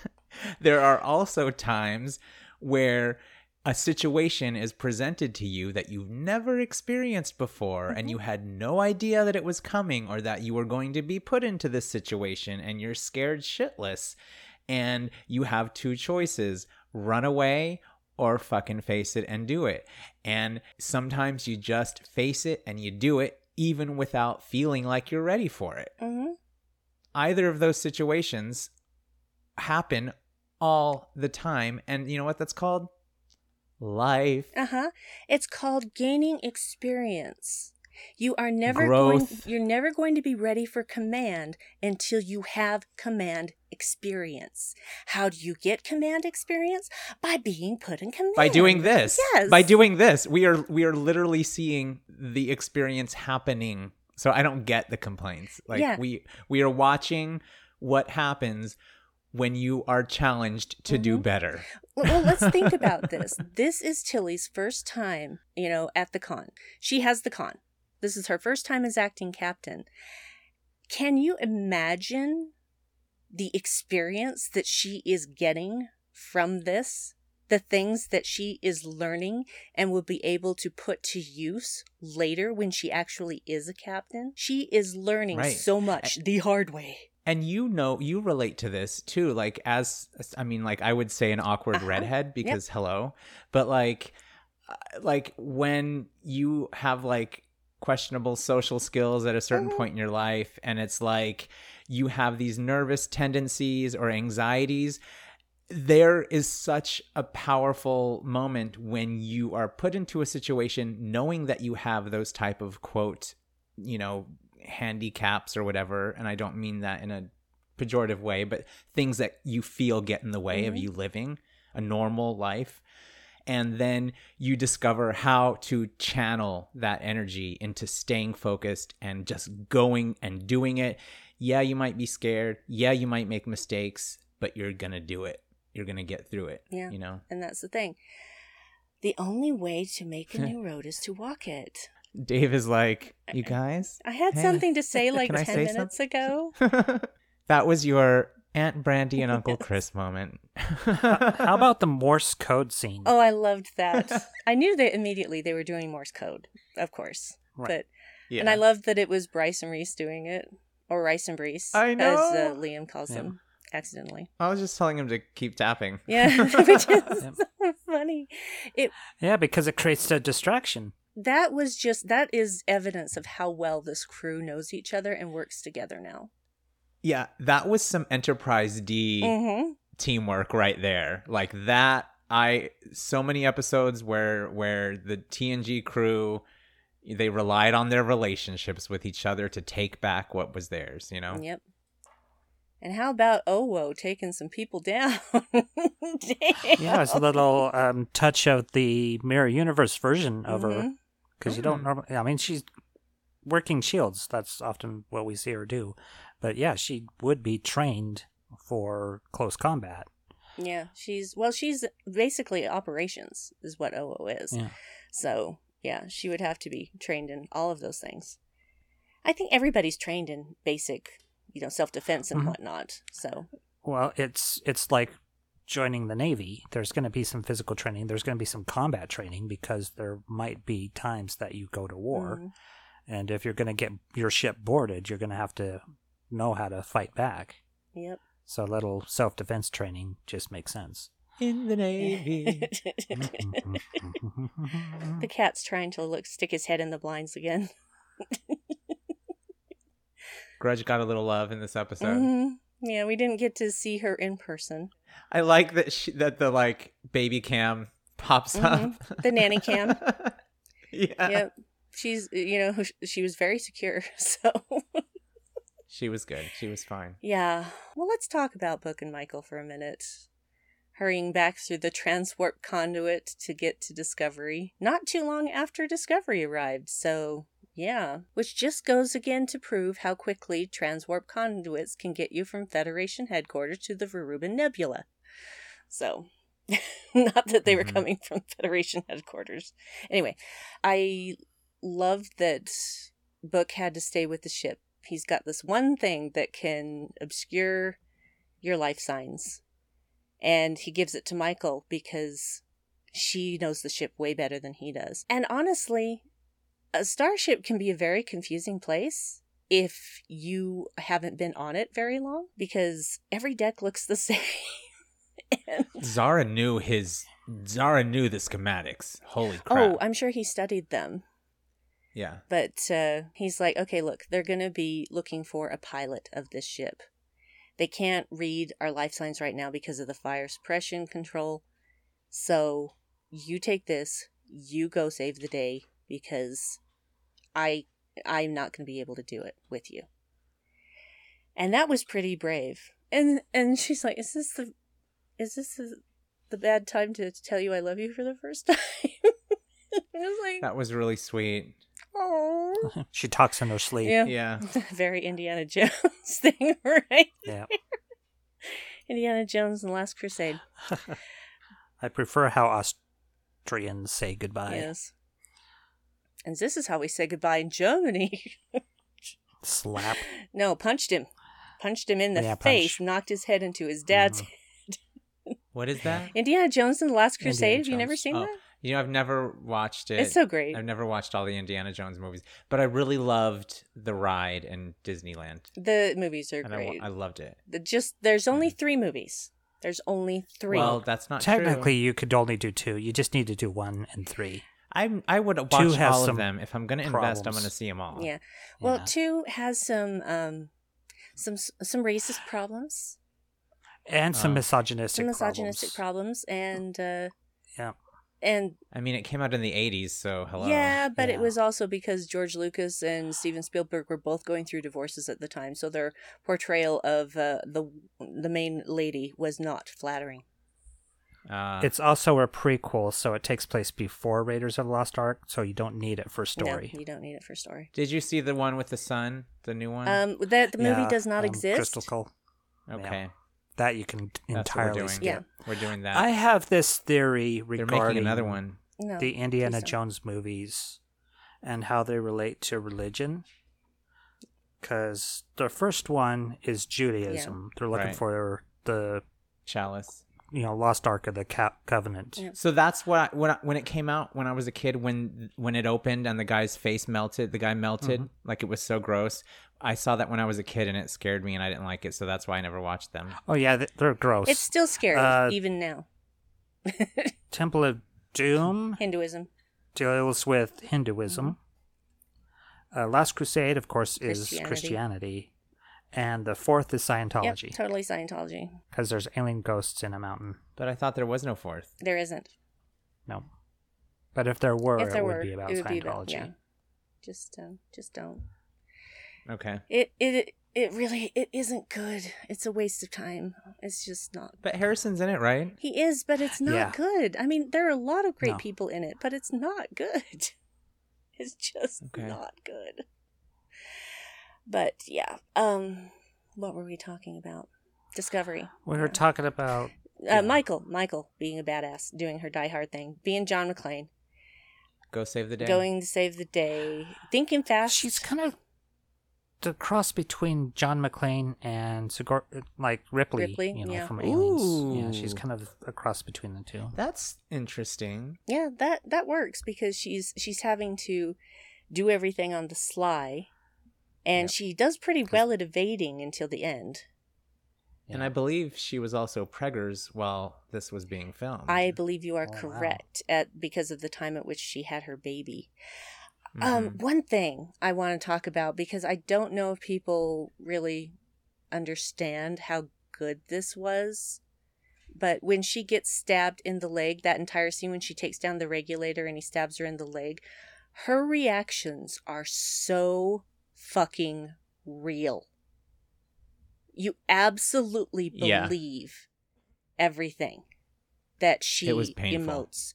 there are also times where a situation is presented to you that you've never experienced before and you had no idea that it was coming or that you were going to be put into this situation and you're scared shitless and you have two choices run away or fucking face it and do it. And sometimes you just face it and you do it even without feeling like you're ready for it. hmm Either of those situations happen all the time. And you know what that's called? Life. Uh huh. It's called gaining experience. You are never going Growth. you're never going to be ready for command until you have command experience. How do you get command experience? By being put in command. By doing this. Yes. By doing this. We are we are literally seeing the experience happening. So I don't get the complaints. Like Yeah. we we are watching what happens when you are challenged to do Mhm. better. well, let's think about this. This is Tilly's first time, you know, at the con. She has the con. This is her first time as acting captain. Can you imagine the experience that she is getting from this? the things that she is learning and will be able to put to use later when she actually is a captain. She is learning Right. so much the hard way. And you know you relate to this too like as i mean like i would say an awkward Uh-huh. redhead because hello but like uh, like when you have like questionable social skills at a certain Mhm. point in your life and it's like you have these nervous tendencies or anxieties there is such a powerful moment when you are put into a situation knowing that you have those type of quote you know handicaps or whatever and i don't mean that in a pejorative way but things that you feel get in the way of Mhm. you living a normal life and then you discover how to channel that energy into staying focused and just going and doing it yeah you might be scared yeah you might make mistakes but you're gonna do it you're gonna get through it Yeah. you know And that's the thing. The only way to make a new road is to walk it. Dave is like you guys I had Hey, something to say like can I 10 say minutes something? ago. that was your aunt brandy and uncle chris moment How about the Morse code scene? Oh, I loved that. I knew that immediately they were doing Morse code, of course. Right. But yeah. and I loved that it was Bryce and Rhys doing it, or Rice and Brees, I as know. uh, Liam calls Yeah. them accidentally. I was just telling him to keep tapping Yeah, which is Yep. so funny. It Yeah, because it creates a distraction. That was just that is evidence of how well this crew knows each other and works together now. yeah that was some enterprise d Mm-hmm. teamwork right there like that i so many episodes where where the tng crew they relied on their relationships with each other to take back what was theirs you know Yep. And how about Owo taking some people down? Yeah, it's a little um, touch of the Mirror Universe version of her Because you don't normally. I mean, she's working shields. That's often what we see her do. But yeah, she would be trained for close combat. Yeah, she's well, she's basically operations is what OO is. Yeah. So yeah, she would have to be trained in all of those things. I think everybody's trained in basic, you know, self defense and Mhm. whatnot. So Well, it's it's like joining the Navy. There's going to be some physical training. There's going to be some combat training because there might be times that you go to war, mhm. and if you're going to get your ship boarded, you're going to have to know how to fight back. yep. So a little self defense training just makes sense. in the navy the cat's trying to look stick his head in the blinds again. grudge got a little love in this episode Mhm. Yeah, we didn't get to see her in person. i like that she, that the like baby cam pops Mhm. up The nanny cam. yeah Yep. She's, you know, she was very secure. So, she was good she was fine yeah. Well, let's talk about Book and Michael for a minute. Hurrying back through the transwarp conduit to get to Discovery, not too long after Discovery arrived. So, yeah. Which just goes again to prove how quickly transwarp conduits can get you from Federation headquarters to the Verubin Nebula. So, not that they were Mhm. coming from Federation headquarters. Anyway, I loved that Book had to stay with the ship. He's got this one thing that can obscure your life signs. And he gives it to Michael because she knows the ship way better than he does. And honestly, a starship can be a very confusing place if you haven't been on it very long because every deck looks the same. and, Zareh knew his Zareh knew the schematics holy crap oh, I'm sure he studied them. yeah But uh, he's like, okay, look, they're going to be looking for a pilot of this ship. They can't read our life signs right now because of the fire suppression control. So you take this, you go save the day because I I'm not going to be able to do it with you. And that was pretty brave. And and she's like, is this the is this the, the bad time to tell you I love you for the first time? I was like, that was really sweet oh. she talks in her sleep. Yeah. yeah Very Indiana Jones thing, right? Yeah. Indiana Jones and the Last Crusade. I prefer how Austrians say goodbye. Yes. And this is how we say goodbye in Germany. Slap. no, punched him. Punched him in the Yeah, face, punch. knocked his head into his dad's Mhm. head. What is that? Indiana Jones and the Last Crusade. Have you never seen Oh, that? You know, I've never watched it. It's so great. I've never watched all the Indiana Jones movies, but I really loved the ride in Disneyland, The movies are and great. I loved it. The- Just there's only three movies. There's only three. Well, that's not Technically, True. you could only do two. You just need to do one and three. I I would Two watch has all of them if I'm going to invest. I'm going to see them all. yeah. Well, Yeah. two has some um some some racist problems, and some Oh. misogynistic, some misogynistic problems. problems, and uh Yeah. and I mean, it came out in the '80s, so hello. yeah, but it was also because George Lucas and Steven Spielberg were both going through divorces at the time, so their portrayal of uh, the the main lady was not flattering. Uh, It's also a prequel, so it takes place before Raiders of the Lost Ark, so you don't need it for story. No, you don't need it for story. Did you see the one with the sun, the new one? Um, that the movie Yeah, does not um, exist. Crystal Skull. okay, That you can That's what we're entirely doing. skip. Yeah. we're doing that. I have this theory They're regarding making another one. No, the Indiana please. Jones movies and how they relate to religion. Because the first one is Judaism. They're looking Right. for the Chalice. You know lost ark of the Co- covenant. Yeah. So that's what I, when I, when it came out when I was a kid when when it opened and the guy's face melted, the guy melted Mm-hmm. like it was so gross. I saw that when I was a kid and it scared me and I didn't like it, so that's why I never watched them. Oh yeah, they're gross. It's still scary Uh, even now. Temple of Doom Hinduism. deals with Hinduism. Uh, Last Crusade, of course, is Christianity. Christianity. And the fourth is Scientology. Yep, Scientology totally Scientology. because there's alien ghosts in a mountain. But I thought there was no fourth. There isn't. No, but if there were, if there it were, would be about it would Scientology. be about yeah. Just um, just don't. Okay. It it it really it isn't good. It's a waste of time. It's just not. But Harrison's in it, right? He is, but it's not Yeah. good. I mean, there are a lot of great No. people in it, but it's not good. It's just Okay. not good. But yeah, um, what were we talking about? Discovery. We were Yeah. talking about Uh, Michael, Michael being a badass, doing her Die Hard thing, being John McClane, Go save the day. going to save the day, thinking fast. she's kind of the cross between John McClane and Sigour, like Ripley, Ripley, you know, yeah. from Aliens. Yeah, she's kind of a cross between the two. That's interesting. yeah, that that works because she's she's having to do everything on the sly, and Yep. she does pretty well at evading until the end. And I believe she was also preggers while this was being filmed. I believe you are Oh, wow. correct at because of the time at which she had her baby. Um, Mhm. one thing I want to talk about because I don't know if people really understand how good this was. But when she gets stabbed in the leg, that entire scene when she takes down the regulator and he stabs her in the leg, her reactions are so fucking real. You absolutely Yeah. believe everything that she It was painful. emotes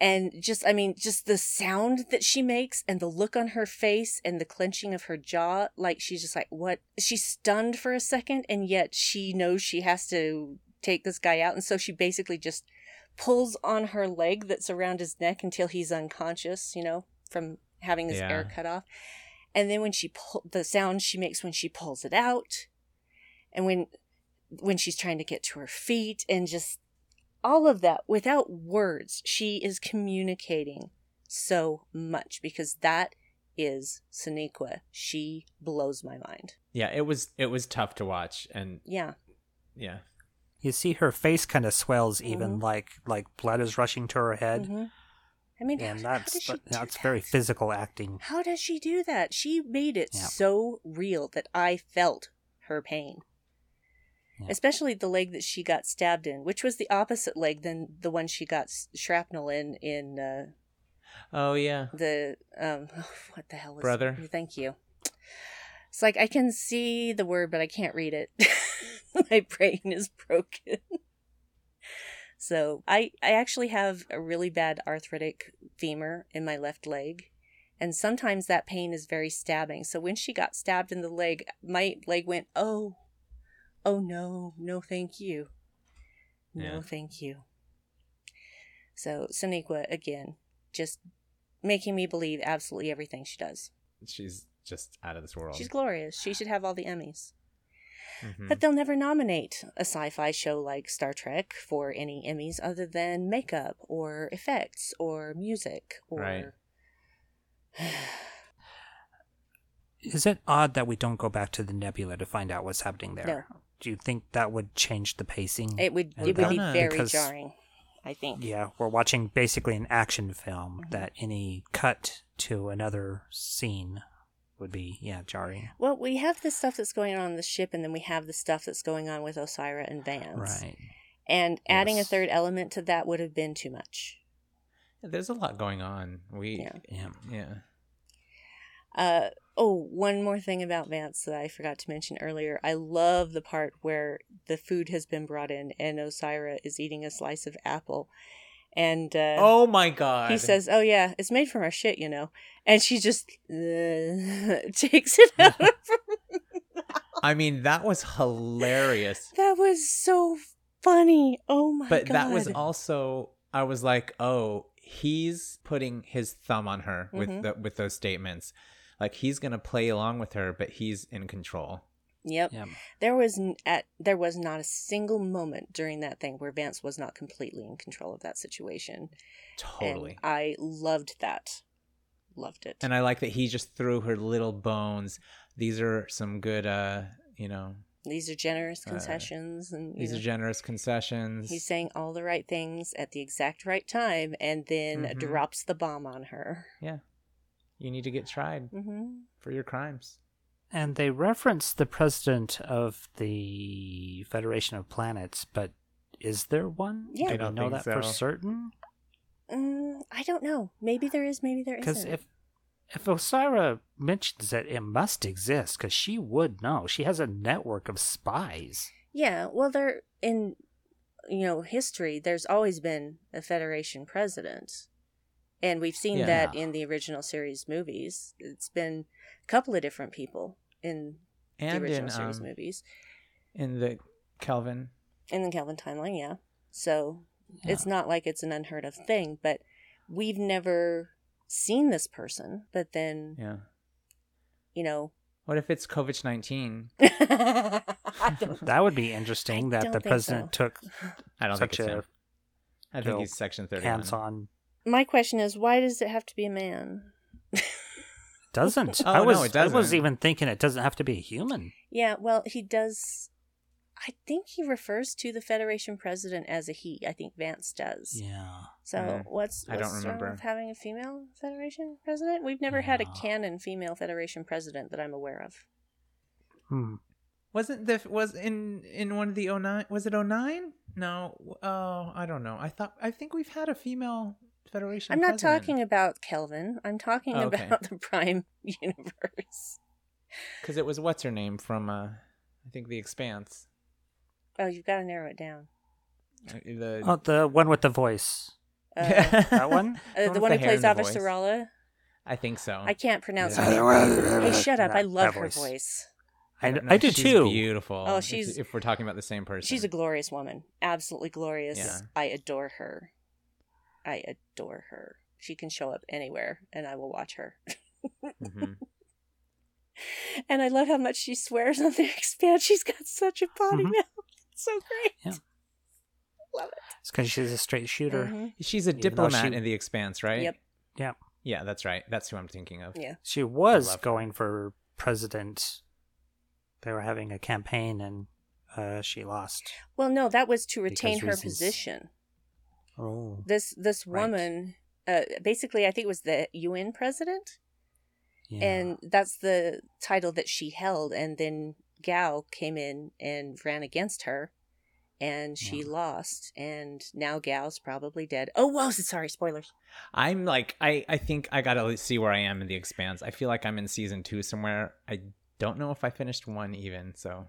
and just i mean just the sound that she makes and the look on her face and the clenching of her jaw like she's just like what she's stunned for a second and yet she knows she has to take this guy out and so she basically just pulls on her leg that's around his neck until he's unconscious you know from having his hair Yeah. cut off and then when she pull the sound she makes when she pulls it out and when when she's trying to get to her feet and just all of that without words she is communicating so much because that is Sonequa. She blows my mind. yeah, it was it was tough to watch, and Yeah. yeah, You see her face kind of swells, even Mhm. like like blood is rushing to her head, hmm I mean, and how, how that's does she do that's that? very physical acting. How does she do that? She made it Yeah. so real that I felt her pain. Yeah. Especially the leg that she got stabbed in, which was the opposite leg than the one she got shrapnel in in uh, oh yeah, the um what the hell is Brother? Thank you. It's like I can see the word but I can't read it. My brain is broken. so I I actually have a really bad arthritic femur in my left leg. And sometimes that pain is very stabbing. So when she got stabbed in the leg, my leg went, "Oh. Oh no. No thank you. No Yeah. thank you." So Sonequa again, just making me believe absolutely everything she does. she's just out of this world. She's glorious. She should have all the Emmys. Mhm. But they'll never nominate a sci fi show like Star Trek for any Emmys other than makeup or effects or music or. Right. Is it odd that we don't go back to the nebula to find out what's happening there? No. Do you think that would change the pacing? It would it would be very because- jarring, I think. Yeah, we're watching basically an action film Mhm. that any cut to another scene would be, yeah, jarring. Well, we have the stuff that's going on on the ship, and then we have the stuff that's going on with Osyraa and Vance. Right. And adding a third element to that would have been too much. There's a lot going on. We Yeah. Yeah. yeah. Uh, oh, one more thing about Vance that I forgot to mention earlier. I love the part where the food has been brought in and Osyraa is eating a slice of apple. And uh, Oh my god. he says, Oh, yeah, it's made from our shit, you know. And she just uh, takes it out of her. I mean, that was hilarious. That was so funny. Oh my god but that was also I was like, "Oh, he's putting his thumb on her with Mhm. the, with those statements. Like he's going to play along with her, but he's in control." Yep. Yeah. There was at there was not a single moment during that thing where Vance was not completely in control of that situation. Totally. And I loved that. Loved it. And I like that he just threw her little bones. These are some good uh, you know, these are generous Uh, concessions and these know, are generous concessions. he's saying all the right things at the exact right time and then Mhm. drops the bomb on her. yeah. You need to get tried hmm for your crimes. And they reference the president of the Federation of Planets, but is there one? Yeah. Do I we don't know think that for certain? Mm, I don't know. Maybe there is. Maybe there Because if if Osyraa mentions it, it must exist because she would know. She has a network of spies. Yeah, well, there in you know history, there's always been a Federation president, and we've seen Yeah. that in the original series movies. It's been a couple of different people in the And original in series um, movies in the Kelvin. in the Kelvin timeline. Yeah, so Yeah. it's not like it's an unheard of thing, but we've never seen this person. But then Yeah. you know, What if it's COVID nineteen? That would be interesting I that the president so. took I don't such think it's a him. I think he's Section Thirty. hands-on. My question is, why does it have to be a man? Doesn't Oh, I no, was it I was doesn't. even thinking it doesn't have to be a human. Yeah, well, he does. I think he refers to the Federation president as a he. I think Vance does. Yeah. So Mm. what's, I don't what's wrong remember. with having a female Federation president? We've never had a canon female Federation president that I'm aware of. Hmm. Wasn't the was in in one of the 09 was it 09? No. Oh, I don't know. I thought I think we've had a female Federation. I'm not president. talking about Kelvin. I'm talking Oh, okay. about the Prime universe. because it was what's her name from uh I think The Expanse. Oh, you've got to narrow it down. Uh, The Oh, the one with the voice. Uh, That one? uh, One the one who plays and the Ava. Sarala. I think so. I can't pronounce Yeah. her name. Hey, shut up! I love that her voice. voice. I, don't I know. do She's too. Beautiful. Oh, if- she's- if, we're talking about the same person. She's a glorious woman. Absolutely glorious. Yeah. I adore her. I adore her. She can show up anywhere and I will watch her. Mhm. and I love how much she swears on the expanse. She's got such a potty Mhm. mouth. It's so great. Yeah. Love it. It's because she's a straight shooter. Mhm. She's a Even diplomat she- in The Expanse, right? Yep. Yeah. Yeah, that's right. That's who I'm thinking of. Yeah. She was love her. going for president. They were having a campaign and uh, she lost. Well, no, that was to retain her reasons. position. Oh. This this Right. woman, uh, basically, I think it was the UN president. Yeah. and that's the title that she held and then gao came in and ran against her and she Yeah. lost and now gao's probably dead oh whoa sorry spoilers I'm like, I, I think I gotta see where I am in The Expanse. I feel like I'm in season two somewhere. I don't know if I finished one even. So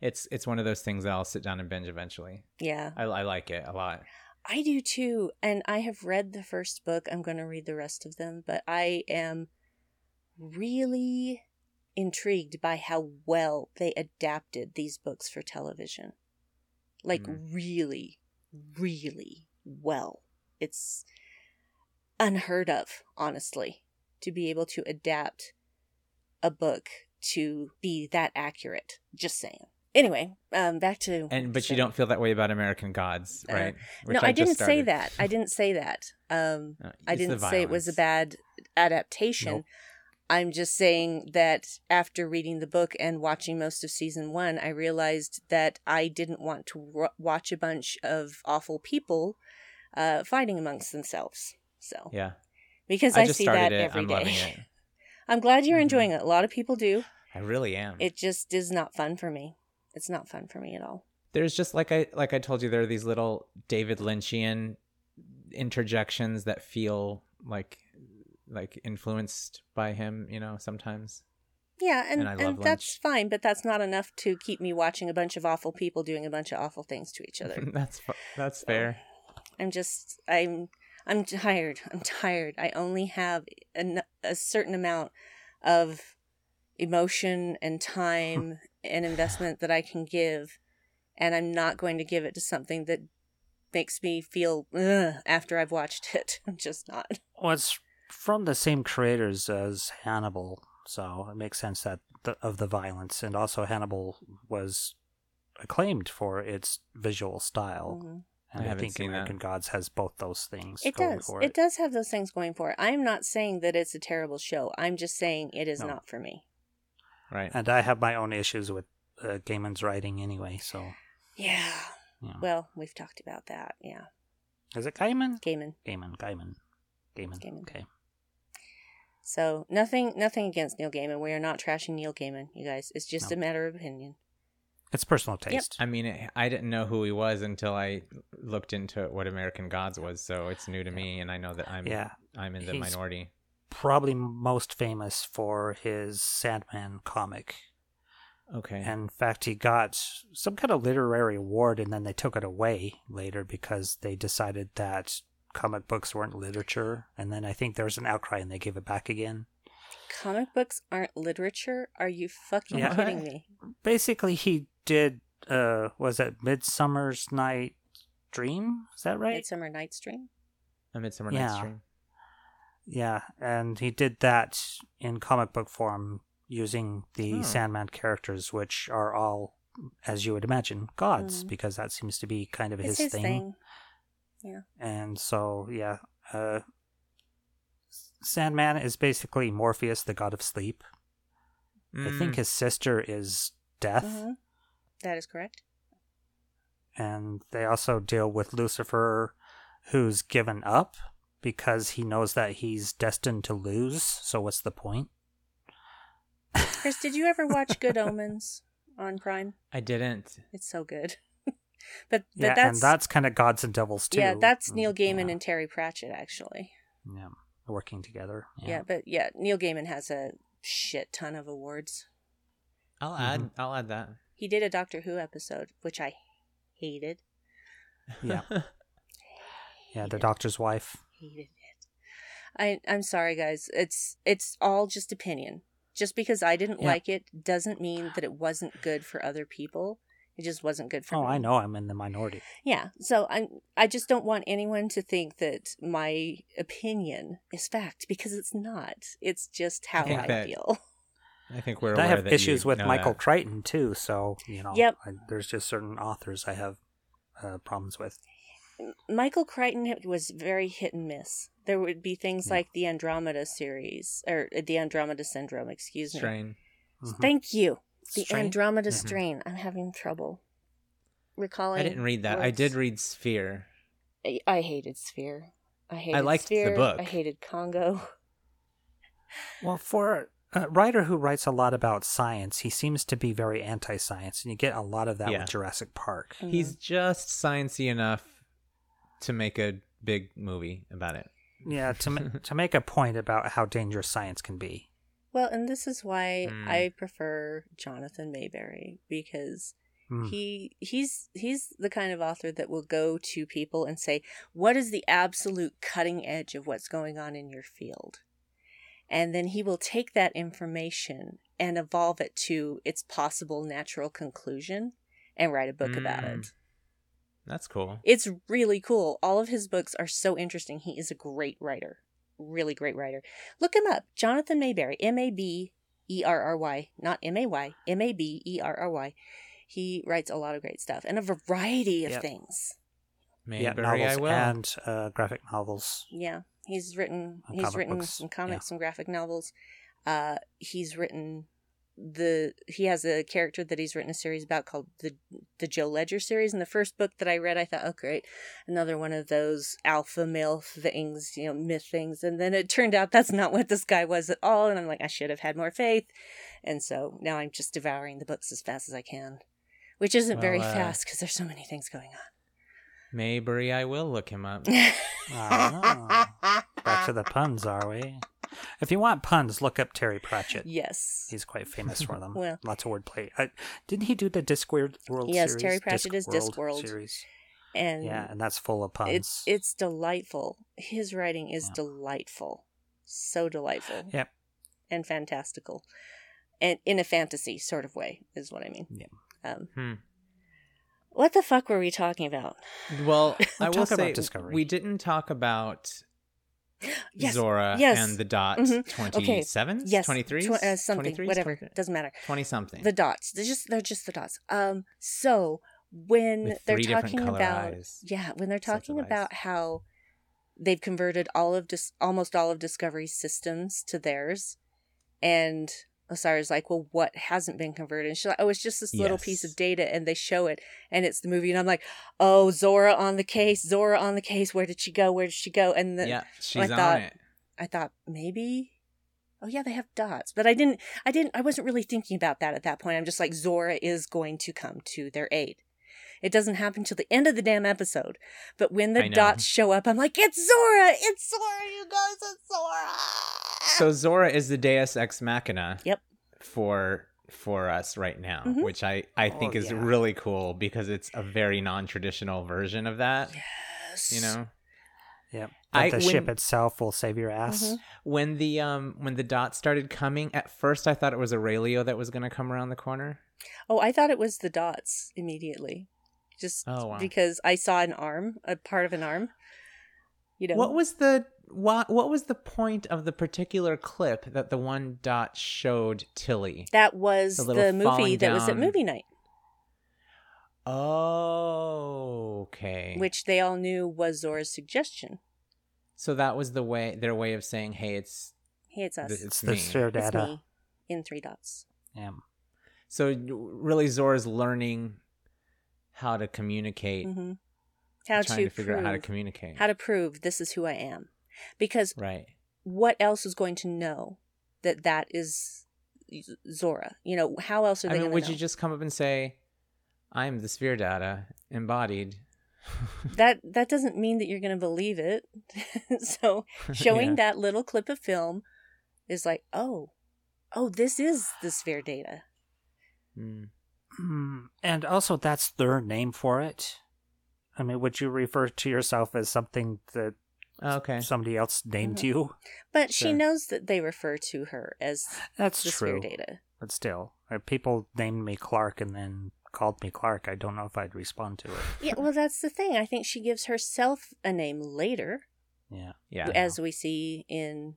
it's it's one of those things that I'll sit down and binge eventually. yeah I, I like it a lot. I do too and i have read the first book. I'm going to read the rest of them but i am really intrigued by how well they adapted these books for television. Like Mm. really really well. It's unheard of honestly to be able to adapt a book to be that accurate. Just saying Anyway, um, back to And but you don't feel that way about American Gods, Uh, right? no, Which I, didn't say that. I didn't say that. Um, Uh, I didn't say it was a bad adaptation. Nope. I'm just saying that after reading the book and watching most of season one, I realized that I didn't want to watch a bunch of awful people uh, fighting amongst themselves. So, Yeah, because I I, see that it. every I'm day. I'm glad you're Mhm. enjoying it. A lot of people do. I really am. It just is not fun for me. It's not fun for me at all. There's just like I like I told you, there are these little David Lynchian interjections that feel like like influenced by him. You know, sometimes. Yeah, and, And and, that's fine, but that's not enough to keep me watching a bunch of awful people doing a bunch of awful things to each other. that's fu- that's So, fair. I'm just I'm I'm tired. I'm tired. I only have an, a certain amount of emotion and time and investment that I can give, and I'm not going to give it to something that makes me feel ugh, after I've watched it. I'm just not. Well, it's from the same creators as Hannibal, so it makes sense that the, of the violence, and also Hannibal was acclaimed for its visual style, Mhm. and I I, haven't think seen that. American Gods has both those things. It going does. For It. it. does have those things going for it. I'm not saying that it's a terrible show. I'm just saying it is No. not for me. Right. And I have my own issues with uh, Gaiman's writing anyway. So, Yeah. yeah. Well, we've talked about that. Yeah. is it Gaiman? Gaiman. Gaiman, Gaiman, Gaiman. Gaiman. Okay. So nothing, nothing against Neil Gaiman. We are not trashing Neil Gaiman, you guys. It's just No. a matter of opinion. It's personal taste. I mean, it, I didn't know who he was until I looked into what American Gods was, so it's new to me, and I know that I'm Yeah. I'm in the He's- minority. Probably most famous for his Sandman comic. Okay. And in fact, he got some kind of literary award, and then they took it away later because they decided that comic books weren't literature. And then I think there was an outcry, and they gave it back again. Comic books aren't literature. Are you fucking Yeah. kidding me? Basically, he did. Uh, was it Midsummer's Night Dream? Is that right? Midsummer Night's Dream. A Midsummer Yeah. Night's Dream. Yeah, and he did that in comic book form using the Oh. Sandman characters, which are all, as you would imagine, gods, Mhm. because that seems to be kind of his, his thing. thing. And so, yeah, uh, Sandman is basically Morpheus, the god of sleep. I think Mm, his sister is Death, Mhm. That is correct. and they also deal with Lucifer, who's given up because he knows that he's destined to lose. So, what's the point? Chris, did you ever watch Good Omens on Prime? I didn't. It's so good. but but yeah, that's, and that's kind of gods and devils too. yeah, that's Mm, Neil Gaiman yeah, and Terry Pratchett actually. yeah, working together. Yeah. but yeah, Neil Gaiman has a shit ton of awards. I'll Mhm. add. I'll add that. He did a Doctor Who episode, which I hated. Yeah. yeah. The doctor's wife. Hated it. I I'm sorry guys. It's it's all just opinion. Just because I didn't Yeah. like it doesn't mean that it wasn't good for other people. It just wasn't good for me. Oh, me. I know. I'm in the minority. Yeah. So I I just don't want anyone to think that my opinion is fact because it's not. It's just how think I that- feel. I think we're. And I have that issues with Michael that. Crichton too. So you know, Yep. I, there's just certain authors I have uh, problems with. Michael Crichton was very hit and miss. There would be things Yeah. like the Andromeda series or the Andromeda syndrome, excuse me. Strain. Mhm. Thank you. The Strain? Andromeda Mhm. strain. I'm having trouble recalling. I didn't read that. I did read Sphere. I, I hated Sphere. I hated liked the Sphere. book. I hated Congo. Well, for a writer who writes a lot about science, he seems to be very anti-science, and you get a lot of that Yeah. with Jurassic Park. He's just sciencey enough to make a big movie about it. Yeah, to ma- to make a point about how dangerous science can be. Well, and this is why Hmm. I prefer Jonathan Maberry because Mm. he he's he's the kind of author that will go to people and say, "What is the absolute cutting edge of what's going on in your field?" And then he will take that information and evolve it to its possible natural conclusion and write a book about Mm. it. That's cool. It's really cool. All of his books are so interesting. He is a great writer. Really great writer. Look him up. Jonathan Maberry. M A B E R R Y. Not M A Y. M A B E R R Y. He writes a lot of great stuff and a variety of Yep. things. Maybe yeah, I novels will. and uh, graphic novels. Yeah, he's written he's written books, some comics, yeah. some graphic novels. Uh, he's written the he has a character that he's written a series about called the the Joe Ledger series. And the first book that I read, I thought, oh great, another one of those alpha male things, you know, myth things. And then it turned out that's not what this guy was at all. And I'm like, I should have had more faith. And so now I'm just devouring the books as fast as I can, which isn't very uh, fast because there's so many things going on. Maybe I will look him up. on. I don't know. Back to the puns, are we? If you want puns, look up Terry Pratchett. yes. He's quite famous for them. Well- Lots of wordplay. Uh, didn't he do the Discworld World Yes, series? Terry Pratchett is Discworld. series. And Yeah, and that's full of puns. It's it's delightful. His writing is Yeah. delightful, so delightful Yep. and fantastical, and in a fantasy sort of way is what I mean. Yeah. Um, Hmm. what the fuck were we talking about? Well, I will Talk about say Discovery. we didn't talk about Yes, Zora yes. and the dot Mhm. 27s, yes, 23? tw- uh, something, 23s, whatever, 23? doesn't matter. 20 something. The dots, they're just they're just the dots. Um, so when they're talking about eyes. yeah, when they're talking eyes. about how they've converted all of dis- almost all of Discovery's systems to theirs, and Osyraa's like, "Well, what hasn't been converted?" And she's like, "Oh, it's just this little piece of data," and they show it, and it's the movie, and I'm like, "Oh, Zora on the case, Zora on the case. Where did she go? Where did she go?" And then yeah, she's thought- on it. I thought maybe. Oh yeah, they have dots, but I didn't. I didn't. I wasn't really thinking about that at that point. I'm just like Zora is going to come to their aid. It doesn't happen till the end of the damn episode, but when the dots show up, I'm like, it's Zora! It's Zora! You guys, it's Zora! So Zora is the Deus Ex Machina. Yep. For for us right now, Mhm. which I I think Oh, is yeah. really cool because it's a very non-traditional version of that. yes, You know, Yep. I- But the ship when- itself will save your ass. Mhm. when the um when the dots started coming, at first I thought it was Aurelio that was going to come around the corner. Oh, I thought it was the dots immediately, just Oh, wow. because I saw an arm, a part of an arm. You know What was the what what was the point of the particular clip that the one dot showed Tilly? that was the the, movie falling that was at movie night, Oh, okay. which they all knew was Zora's suggestion. so that was the way their way of saying, "Hey, it's Hey, it's us. th- It's it's the me." sphere It's data. me in three dots. Yeah. So really, Zora's learning how to communicate, hmm How trying to, to, figure prove, out how to communicate. how to prove this is who I am, because right. what else is going to know that that is Zora? You know, how else are they? I they mean, going would to know? Would you just come up and say, "I'm the sphere data embodied"? That that doesn't mean that you're going to believe it. so showing Yeah. that little clip of film is like, oh, oh, this is the sphere data. Mm. Mm, And also, that's their name for it. I mean, would you refer to yourself as something that Okay. somebody else named Mhm. you? But she knows that they refer to her as That's the true. data. But still, if people named me Clark and then called me Clark, I don't know if I'd respond to it. Yeah, well, that's the thing. I think she gives herself a name later. Yeah. Yeah. as we see in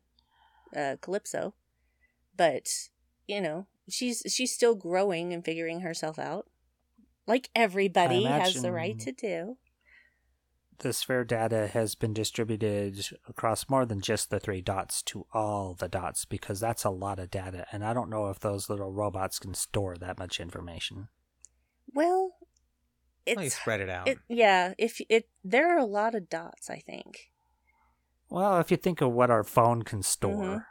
uh, Calypso. But you know, she's she's still growing and figuring herself out, like everybody has the right to do. The sphere data has been distributed across more than just the three dots to all the dots because that's a lot of data, and I don't know if those little robots can store that much information. Well, Well, you it's spread it out. it, yeah. If it there are a lot of dots, I think. Well, if you think of what our phone can store, Mhm.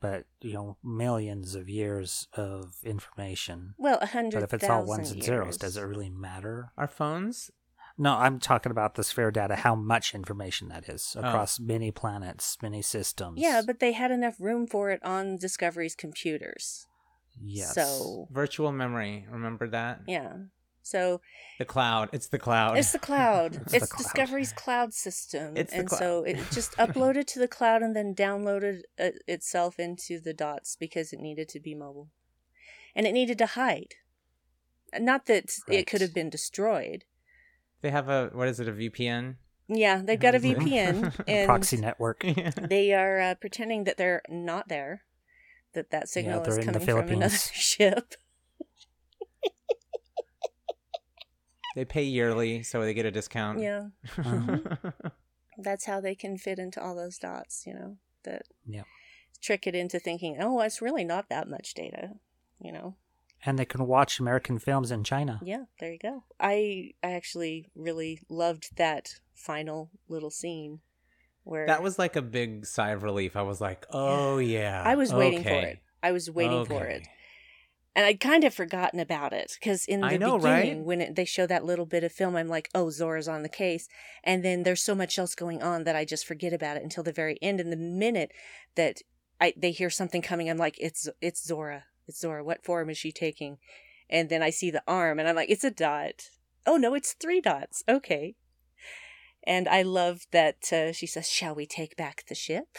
but you know, millions of years of information. Well, a hundred. But if it's all thousand ones and zeros, does it really matter? Our phones. No, I'm talking about the sphere data, how much information that is Oh. across many planets, many systems. Yeah, but they had enough room for it on Discovery's computers. yes. So Virtual memory. Remember that? yeah. So The cloud. It's the cloud. It's the cloud. It's it's the cloud. Discovery's cloud system. It's the and clou- so it just uploaded to the cloud and then downloaded uh, itself into the dots because it needed to be mobile. And it needed to hide. Not that it could have been destroyed. They have a what is it? A VPN. Yeah, they've got a. VPN and proxy network. they are uh, pretending that they're not there. That that signal they're is in the coming from another Philippines. ship. They pay yearly, so they get a discount. Yeah. That's how they can fit into all those dots, you know, that Yeah. trick it into thinking, oh, it's really not that much data, you know. And they can watch American films in China. Yeah, there you go. I I actually really loved that final little scene where that was like a big sigh of relief. I was like, "Oh yeah." I was waiting for it. I was waiting for it. And I'd kind of forgotten about it because in the know, beginning, right? when it, they show that little bit of film, I'm like, oh, Zora's on the case. And then there's so much else going on that I just forget about it until the very end. And the minute that I they hear something coming, I'm like, it's it's Zora. It's Zora. What form is she taking? And then I see the arm, and I'm like, it's a dot. Oh no, it's three dots. Okay. And I love that uh, she says, "Shall we take back the ship?"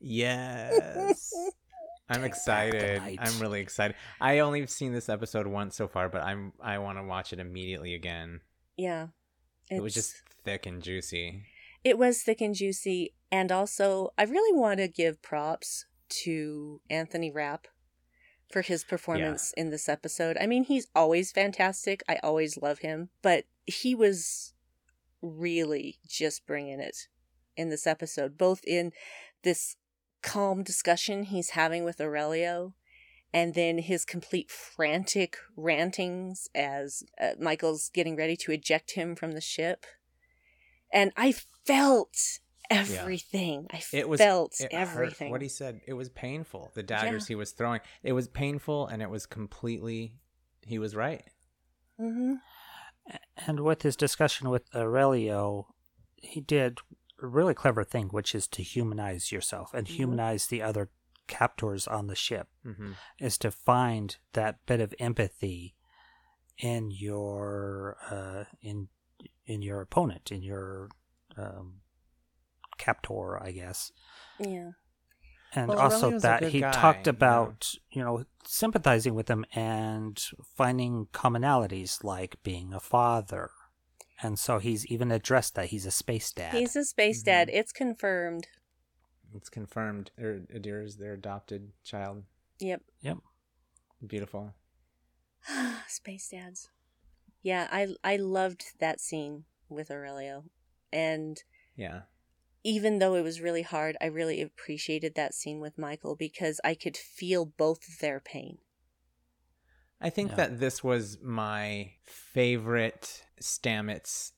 Yes. I'm excited. I'm really excited. I only have seen this episode once so far, but I'm I want to watch it immediately again. yeah. It was just thick and juicy. It was thick and juicy. And also, I really want to give props to Anthony Rapp for his performance in this episode. I mean, he's always fantastic. I always love him. But he was really just bringing it in this episode, both in this calm discussion he's having with Aurelio. And then his complete frantic rantings as uh, Michael's getting ready to eject him from the ship and I felt everything. I It was felt it hurt. everything. What he said, it was painful. The daggers he was throwing, it was painful, and it was completely. He was right. hmm And with his discussion with Aurelio, he did a really clever thing, which is to humanize yourself and Mhm. humanize the other captors on the ship, hmm is to find that bit of empathy in your uh, in in your opponent, in your um, captor, I guess. Yeah. and Well, also Aurelio's that he guy, talked you know. about you know sympathizing with them and finding commonalities like being a father and so he's even addressed that he's a space dad He's a space Mhm. dad. It's confirmed. It's confirmed. Er- Adira is their adopted child. Yep. yep Beautiful. space dads. Yeah, I I loved that scene with Aurelio. And Yeah. Even though it was really hard, I really appreciated that scene with Michael because I could feel both their pain. I think Yeah. that this was my favorite Stamets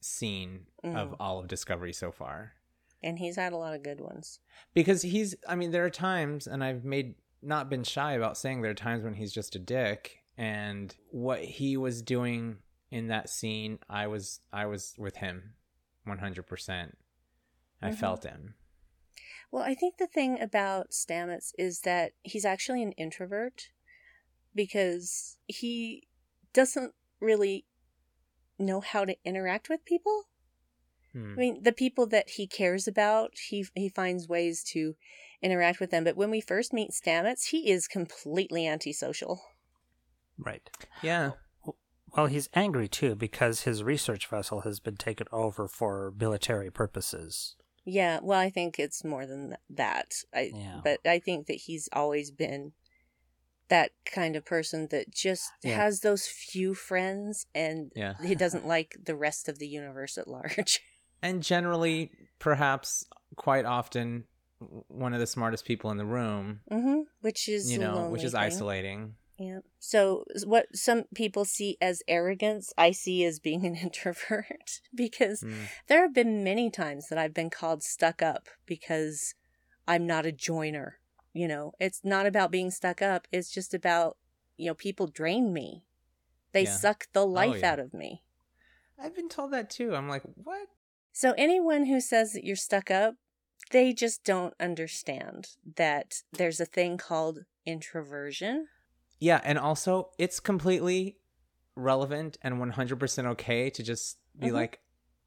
scene of Mm. all of Discovery so far. And he's had a lot of good ones. Because he's, I mean, there are times, and I've made, not been shy about saying there are times when he's just a dick. And what he was doing in that scene, I was, I was with him 100%. I Mhm. felt him. Well, I think the thing about Stamets is that he's actually an introvert because he doesn't really know how to interact with people. Hmm. I mean, the people that he cares about, he he finds ways to interact with them. But when we first meet Stamets, he is completely antisocial. right Yeah. well he's angry too because his research vessel has been taken over for military purposes Yeah, well, I think it's more than that. I Yeah. but I think that he's always been that kind of person that just Yeah. has those few friends and Yeah. he doesn't like the rest of the universe at large. and generally, perhaps quite often, one of the smartest people in the room, hmm Which is you know, which is thing. isolating. Yeah. So what some people see as arrogance, I see as being an introvert because Hmm. there have been many times that I've been called stuck up because I'm not a joiner. You know, it's not about being stuck up. It's just about, you know, people drain me. They Yeah. suck the life Oh, yeah. out of me. I've been told that too. I'm like, what? So anyone who says that you're stuck up, they just don't understand that there's a thing called introversion. Yeah, and also it's completely relevant and 100% okay to just be Mhm. like,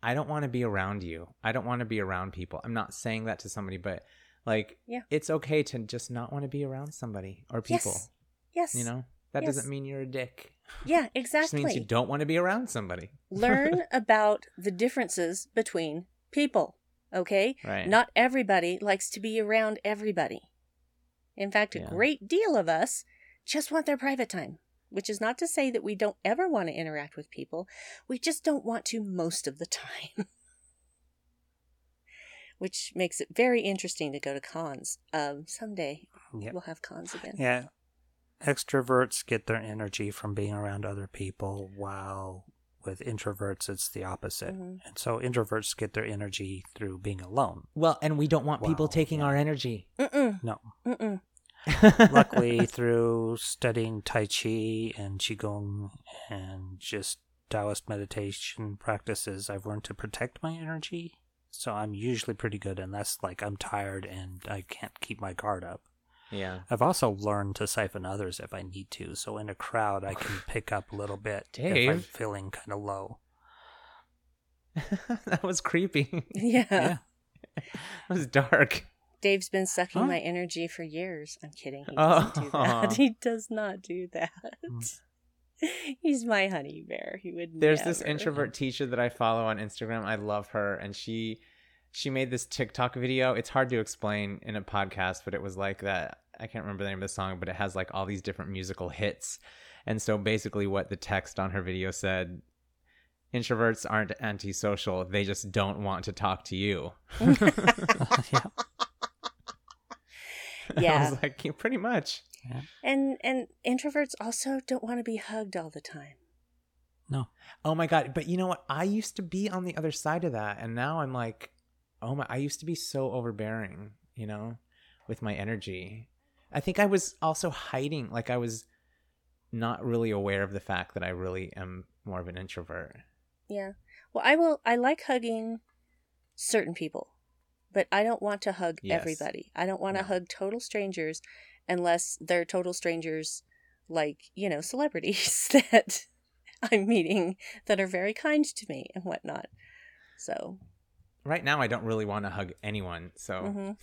I don't want to be around you. I don't want to be around people. I'm not saying that to somebody, but like, Yeah. it's okay to just not want to be around somebody or people. Yes. Yes. You know, that Yes. doesn't mean you're a dick. Yeah, It just means you don't want to be around somebody. Learn about the differences between people. Okay? Right. Not everybody likes to be around everybody. In fact, a Yeah. great deal of us just want their private time. which is not to say that we don't ever want to interact with people. We just don't want to most of the time. which makes it very interesting to go to cons. Um, someday Yep. we'll have cons again. Yeah. Extroverts get their energy from being around other people, while with introverts, it's the opposite. Mhm. And so introverts get their energy through being alone. Well, and we don't want people taking yeah. our energy. Mm-mm, No. mm-mm. Luckily, through studying Tai Chi and Qigong and just Taoist meditation practices, I've learned to protect my energy. So I'm usually pretty good, unless like I'm tired and I can't keep my guard up. yeah. I've also learned to siphon others if I need to. So in a crowd, I can pick up a little bit if I'm feeling kind of low. that was creepy. Yeah. Yeah. It was dark. Dave's been sucking Huh? my energy for years. I'm kidding. He Oh. doesn't do that. He does not do that. Mm. He's my honey bear. He would. There's this introvert teacher that I follow on Instagram. I love her, and she she made this TikTok video. It's hard to explain in a podcast, but it was like that. I can't remember the name of the song, but it has like all these different musical hits. And so basically, what the text on her video said. Introverts aren't antisocial. They just don't want to talk to you. yeah. I Yeah. was like, yeah, pretty much. And and introverts also don't want to be hugged all the time. No. Oh my god! But you know what? I used to be on the other side of that, and now I'm like, oh my! I used to be so overbearing, you know, with my energy. I think I was also hiding, like I was not really aware of the fact that I really am more of an introvert. Yeah. Well, I will. I like hugging certain people, but I don't want to hug Yes. everybody. I don't want to No. hug total strangers unless they're total strangers, like you know, celebrities that I'm meeting that are very kind to me and whatnot. So Right now, I don't really want to hug anyone. So mhm.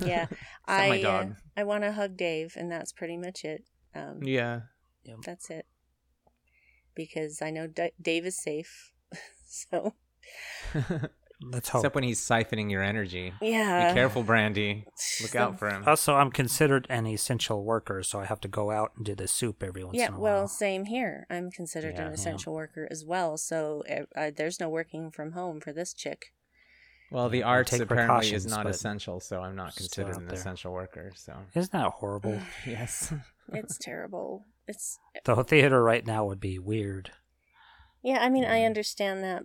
yeah, I my uh. I want to hug Dave, and that's pretty much it. Um, yeah. That's it. Because I know D- Dave is safe. so Let's hope. Except when he's siphoning your energy. yeah. Be careful, Brandi. Look out for him. Also, I'm considered an essential worker, so I have to go out and do the soup every once Yeah, in a while. Yeah. Well, same here. I'm considered Yeah. an Yeah. essential worker as well, so uh, uh, there's no working from home for this chick. Well, the Yeah, I arts take apparently is precautions, not but essential, so I'm not still considered out an there. essential worker. So Isn't that horrible? yes. It's terrible. It's the theater right now would be weird. yeah. I mean, I understand that.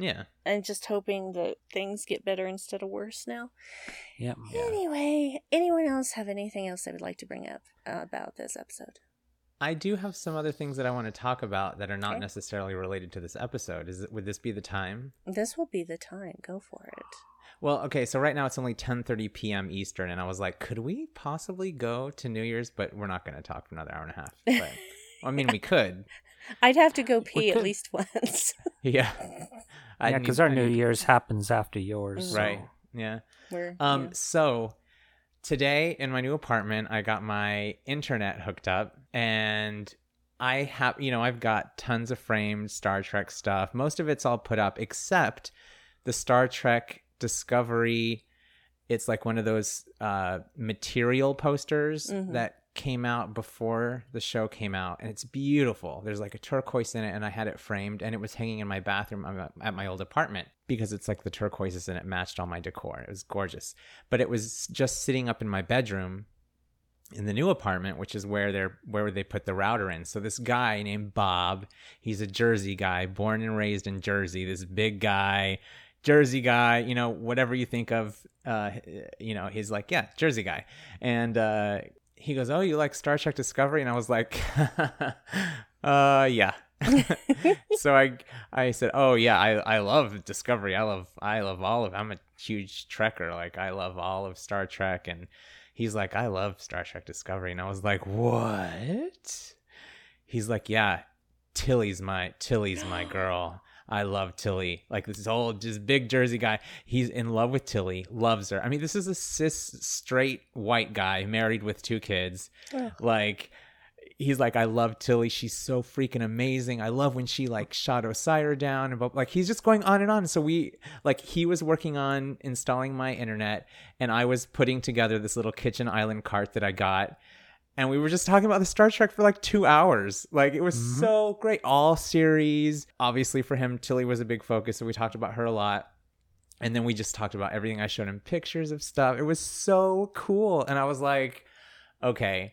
Yeah. I'm just hoping that things get better instead of worse now. Yep. Yeah. Anyway, anyone else have anything else they would like to bring up uh, about this episode? I do have some other things that I want to talk about that are not Okay. necessarily related to this episode. Is it, would this be the time? This will be the time. Go for it. Well, okay, so right now it's only 10:30 p.m. Eastern and I was like, could we possibly go to New Year's, but we're not going to talk for another hour and a half. But I mean, we could. I'd have to go pee at least once. Yeah. I yeah, because our I New need- Year's happens after yours. so- Right. Yeah. We're Um, yeah. so today in my new apartment, I got my internet hooked up and I have, you know, I've got tons of framed Star Trek stuff. Most of it's all put up except the Star Trek Discovery. It's like one of those uh, material posters Mhm. that came out before the show came out, and it's beautiful. There's like a turquoise in it, and I had it framed, and it was hanging in my bathroom at- my old apartment because it's like the turquoises and it matched all my decor. It was gorgeous, but it was just sitting up in my bedroom in the new apartment, which is where they're where would they put the router in. So this guy named Bob, he's a Jersey guy, born and raised in Jersey. This big guy, Jersey guy, you know, whatever you think of, uh, you know, he's like, yeah, Jersey guy, and uh, he goes, oh, you like Star Trek Discovery? And I was like, uh, yeah. so I I said, "Oh yeah, I I love Discovery. I love I love all of. I'm a huge Trekker. Like I love all of Star Trek." And he's like, "I love Star Trek Discovery." And I was like, "What?" He's like, "Yeah, Tilly's my Tilly's my girl. I love Tilly. Like this old, just big Jersey guy. He's in love with Tilly, loves her. I mean, this is a cis, straight white guy married with two kids. Oh. Like, he's like, I love Tilly. She's so freaking amazing. I love when she like shot Osyraa down. And but like, he's just going on and on. So we like, he was working on installing my internet, and I was putting together this little kitchen island cart that I got. And we were just talking about the Star Trek for like two hours. Like it was Mhm. so great. All series. Obviously, for him, Tilly was a big focus, so we talked about her a lot. And then we just talked about everything. I showed him pictures of stuff. It was so cool. And I was like, okay,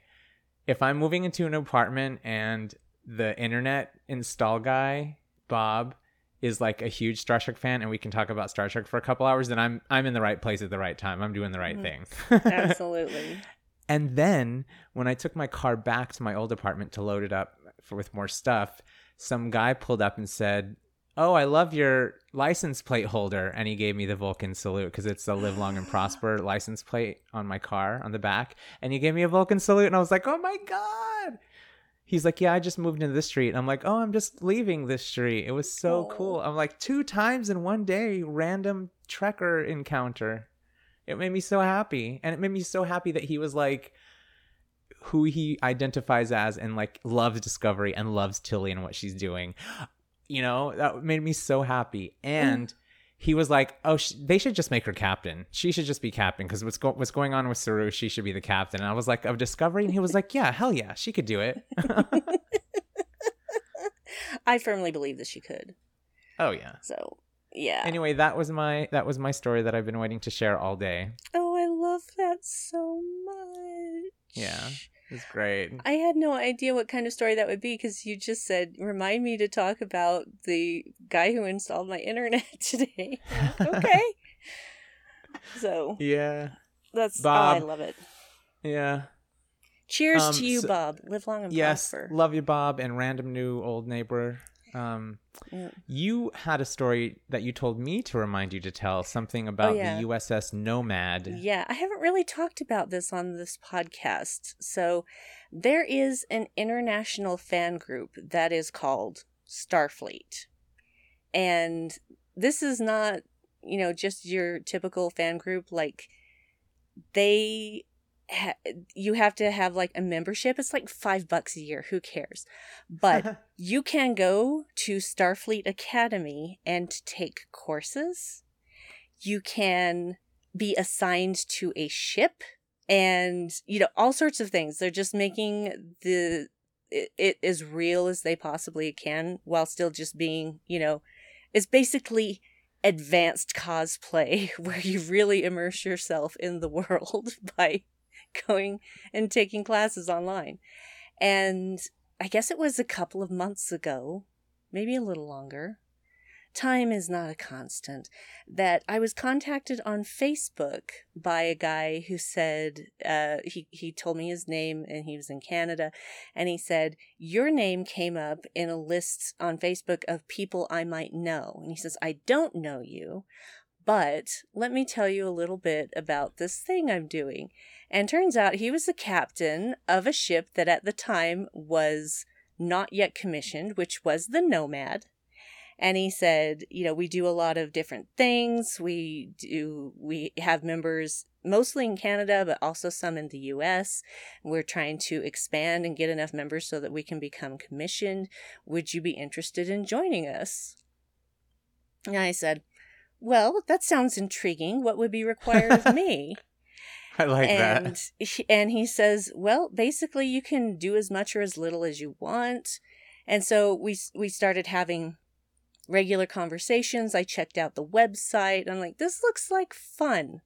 if I'm moving into an apartment and the internet install guy, Bob, is like a huge Star Trek fan and we can talk about Star Trek for a couple hours, then I'm I'm in the right place at the right time. I'm doing the right Mhm. thing. Absolutely. And then when I took my car back to my old apartment to load it up for, with more stuff, some guy pulled up and said, "Oh, I love your license plate holder," and he gave me the Vulcan salute because it's a "Live Long and Prosper" license plate on my car on the back, and he gave me a Vulcan salute, and I was like, "Oh my god!" He's like, "Yeah, I just moved into this street." And I'm like, "Oh, I'm just leaving this street." It was so Aw. cool. Oh. I'm like, two times in one day, random trekker encounter. It made me so happy. And it made me so happy that he was like who he identifies as and like loves Discovery and loves Tilly and what she's doing. You know, that made me so happy. And mm. he was like, "Oh, sh- they should just make her captain. She should just be captain because what's go- what's going on with Saru? She should be the captain." And I was like, "Of Discovery," and he was like, "Yeah, hell yeah, she could do it." I firmly believe that she could. oh yeah. So, yeah. Anyway, that was my that was my story that I've been waiting to share all day. Oh, I love that so much. Yeah. It's great. I had no idea what kind of story that would be because you just said, remind me to talk about the guy who installed my internet today. okay. so Yeah. that's, Bob. oh, I love it. Yeah. Cheers Um, to you, so- Bob. Live long and prosper. yes prosper. love you bob and random new old neighbor um Yeah. you had a story that you told me to remind you to tell something about Oh, yeah. the uss nomad Yeah, I haven't really talked about this on this podcast. So, there is an international fan group that is called Starfleet. And this is not, you know, just your typical fan group. Like, they. Ha- you have to have like a membership. It's like five bucks a year. Who cares? But you can go to Starfleet Academy and take courses. You can be assigned to a ship and you know all sorts of things. They're just making the it, it as real as they possibly can while still just being, you know, it's basically advanced cosplay where you really immerse yourself in the world by going and taking classes online. And I guess it was a couple of months ago, maybe a little longer. Time is not a constant. That I was contacted on Facebook by a guy who said, uh, he, he told me his name and he was in Canada. And he said, Your name came up in a list on Facebook of people I might know. And he says, I don't know you, but let me tell you a little bit about this thing I'm doing. And turns out he was the captain of a ship that at the time was not yet commissioned, which was the Nomad. And he said, you know, we do a lot of different things. We do, we have members mostly in Canada, but also some in the US. We're trying to expand and get enough members so that we can become commissioned. Would you be interested in joining us? And I said, well, that sounds intriguing. What would be required of me? i like and that he, and he says, "Well, basically, you can do as much or as little as you want." And so we we started having regular conversations. I checked out the website. I'm like, "This looks like fun.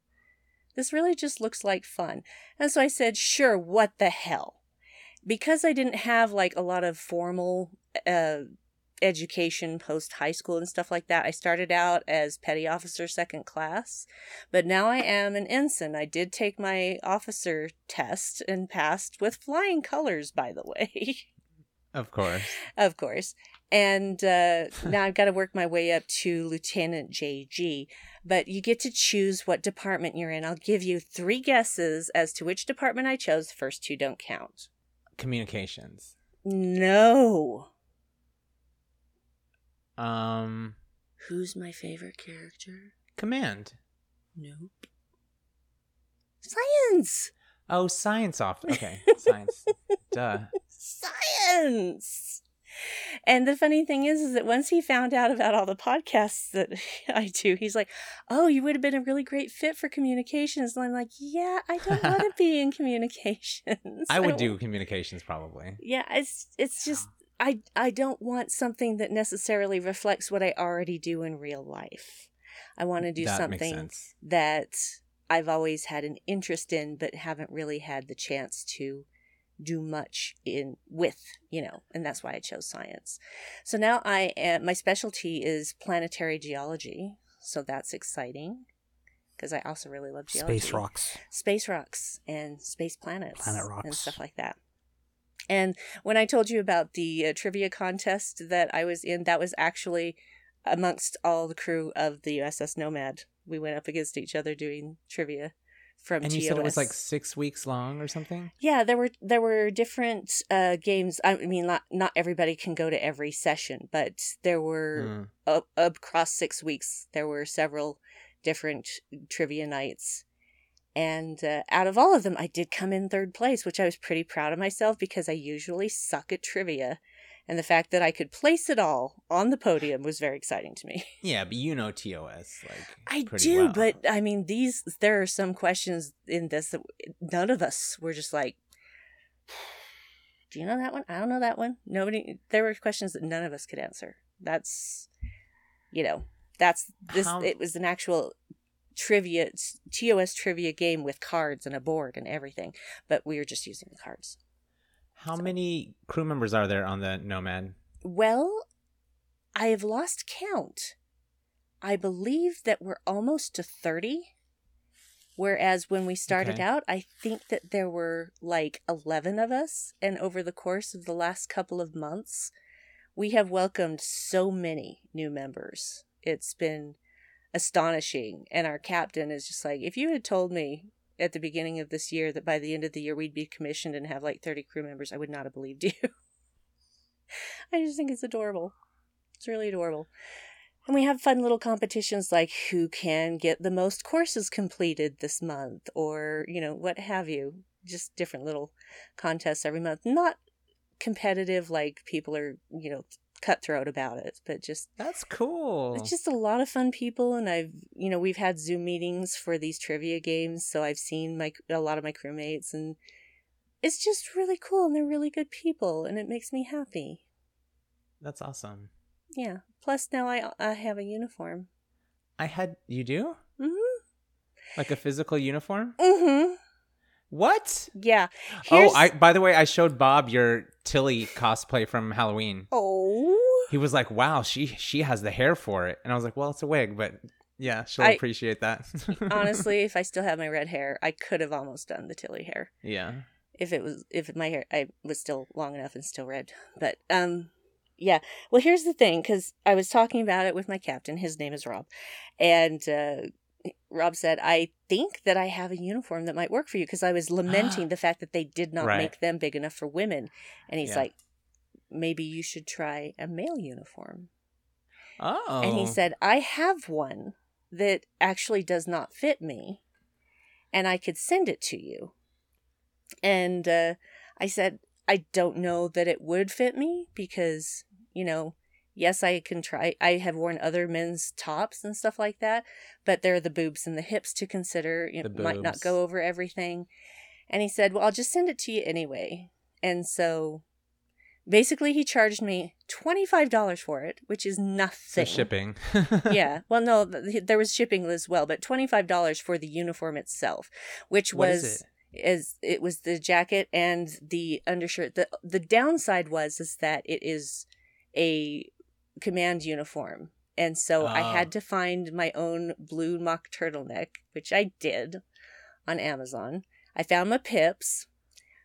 This really just looks like fun." And so I said, "Sure, what the hell?" Because I didn't have like a lot of formal uh education post high school and stuff like that. I started out as petty officer second class, but now I am an ensign. I did take my officer test and passed with flying colors, by the way. of course of course. And uh, now I've got to work my way up to Lieutenant JG. But you get to choose what department you're in. I'll give you three guesses as to which department I chose. The first two don't count. communications No. Um Who's my favorite character? command Nope. Science! oh science off okay science duh Science! And the funny thing is, is that once he found out about all the podcasts that I do, he's like, "Oh, you would have been a really great fit for communications." And I'm like, "Yeah, I don't want to be in communications. I would don't- do communications probably. Yeah, it's it's just I I don't want something that necessarily reflects what I already do in real life. I want to do that something that I've always had an interest in, but haven't really had the chance to do much in with, you know, and that's why I chose science. So now I am, my specialty is planetary geology, so that's exciting because I also really love geology Space rocks. space rocks and space planets Planet rocks. and stuff like that. And when I told you about the uh, trivia contest that I was in, that was actually amongst all the crew of the USS Nomad. We went up against each other doing trivia from And you TOS. said it was like six weeks long or something. Yeah, there were there were different uh, games. I mean, not not everybody can go to every session, but there were Mm. up, across six weeks, there were several different trivia nights. And uh, out of all of them, I did come in third place, which I was pretty proud of myself because I usually suck at trivia. And the fact that I could place it all on the podium was very exciting to me. Yeah, but you know TOS like I do, well. but I mean, these, there are some questions in this that none of us were just like, do you know that one? I don't know that one. Nobody, there were questions that none of us could answer. That's, you know, that's this, How- it was an actual trivia, TOS trivia game with cards and a board and everything, but we were just using the cards. How many crew members are there on the Nomad? Well, I have lost count. I believe that we're almost to 30. Whereas when we started Okay. out, I think that there were like 11 of us. And over the course of the last couple of months, we have welcomed so many new members. It's been astonishing. And our captain is just like, if you had told me at the beginning of this year that by the end of the year we'd be commissioned and have like 30 crew members, I would not have believed you. I just think it's adorable. It's really adorable. And we have fun little competitions like who can get the most courses completed this month or, you know, what have you. Just different little contests every month. Not competitive like people are, you know, cutthroat about it, but just That's cool. it's just a lot of fun people and I've, you know, we've had Zoom meetings for these trivia games, so I've seen my a lot of my crewmates and it's just really cool and they're really good people and it makes me happy. That's awesome. Yeah. Plus now I I have a uniform. I had you do Mhm. like a physical uniform. Mhm. What? Yeah. Here's- Oh, I by the way, I showed Bob your Tilly cosplay from Halloween. Oh. He was like, "Wow, she she has the hair for it," and I was like, "Well, it's a wig, but yeah, she'll I- appreciate that." Honestly, if I still had my red hair, I could have almost done the Tilly hair. yeah. if it was if my hair I was still long enough and still red. But um yeah. Well, here's the thing cuz I was talking about it with my captain. His name is Rob. And uh Rob said, "I think that I have a uniform that might work for you because I was lamenting the fact that they did not Right. make them big enough for women." And he's Yeah. like, "Maybe you should try a male uniform." Oh. And he said, I have one that actually does not fit me, and I could send it to you. And uh, I said, I don't know that it would fit me because, you know, yes, I can try. I have worn other men's tops and stuff like that, but there are the boobs and the hips to consider. You might not go over everything. And he said, Well, I'll just send it to you anyway. And so basically, he charged me $25 for it, which is so nothing shipping. yeah. Well, no, there was shipping as well, but twenty five dollars for the uniform itself, which What was is it? is it was the jacket and the undershirt. the The downside was is that it is a command uniform, and so I Oh. had to find my own blue mock turtleneck, which I did on Amazon. I found my pips.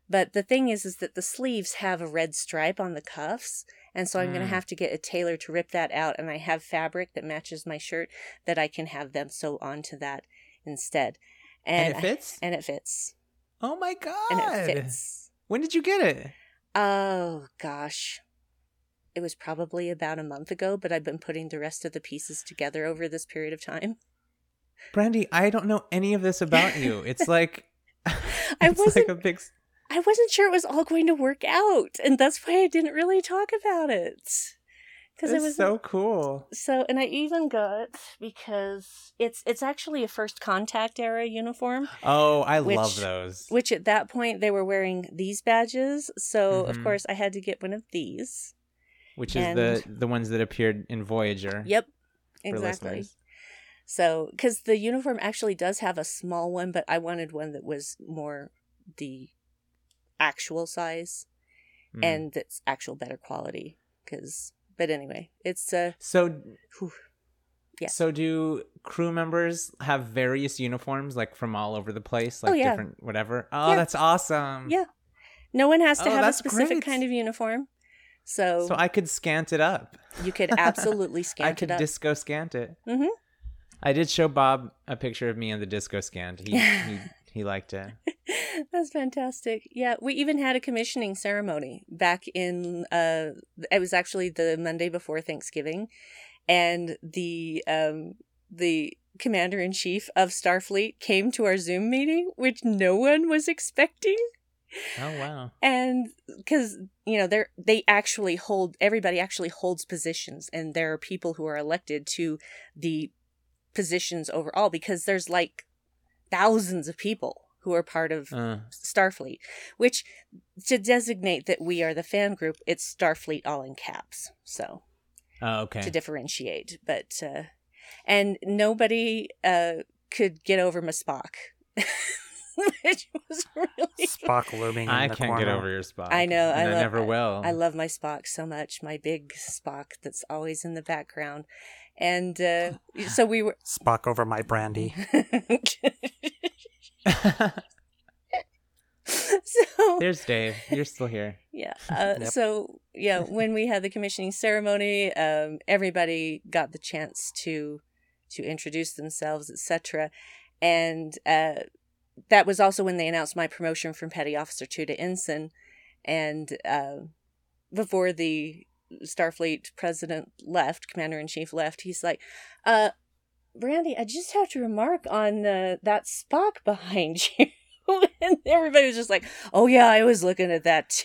But the thing is, is that the sleeves have a red stripe on the cuffs, and so I'm going to Mm. have to get a tailor to rip that out. And I have fabric that matches my shirt that I can have them sew onto that instead. And, And, it fits. and it fits. oh my god! And it fits. When did you get it? Oh gosh. It was probably about a month ago, but I've been putting the rest of the pieces together over this period of time. Brandi, I don't know any of this about you. It's like I wasn't- like big. I wasn't sure it was all going to work out, and that's why I didn't really talk about it. Because it was so cool. so, and I even got because it's it's actually a first contact era uniform, Oh, I Which- love those. which at that point they were wearing these badges. So of Mhm. course I had to get one of these. Which is and- the the ones that appeared in Voyager. Yep, exactly. listeners. So, because the uniform actually does have a small one, but I wanted one that was more the actual size Mm. and that's actual better quality. Because, but anyway, it's uh, so whew. Yes. So do crew members have various uniforms like from all over the place, like Oh, yeah. different whatever? Oh, Yeah. that's awesome. Yeah. no one has to Oh, have a specific great. kind of uniform. So, So I could skant it up. you could absolutely scan it up. I could disco skant it. Mhm. I did show Bob a picture of me in the disco skant. He he, he liked it. That's fantastic. Yeah, we even had a commissioning ceremony back in uh it was actually the Monday before Thanksgiving and the um the commander in chief of Starfleet came to our Zoom meeting which no one was expecting Oh wow. and cuz you know they're they actually hold everybody actually holds positions and there are people who are elected to the positions overall because there's like thousands of people who are part of Uh, Starfleet, which to designate that we are the fan group, it's Starfleet all in caps. So oh, okay. to differentiate, but uh, and nobody uh, could get over my Spock, which was really. Spock looming. I in the can't corner. get over your Spock. I know, I And I, love- never will. I love my Spock so much, my big Spock that's always in the background, and uh, so we were. Spock over my brandy. so There's Dave. You're still here. Yeah. Uh, Yep. So yeah, when we had the commissioning ceremony, um, everybody got the chance to to introduce themselves, etc. And uh, that was also when they announced my promotion from petty officer two to ensign. And uh, before the Starfleet president left, commander in chief left, he's like, uh, "Brandi, I just have to remark on uh, that Spock behind you." and everybody was just like, "Oh yeah, I was looking at that too."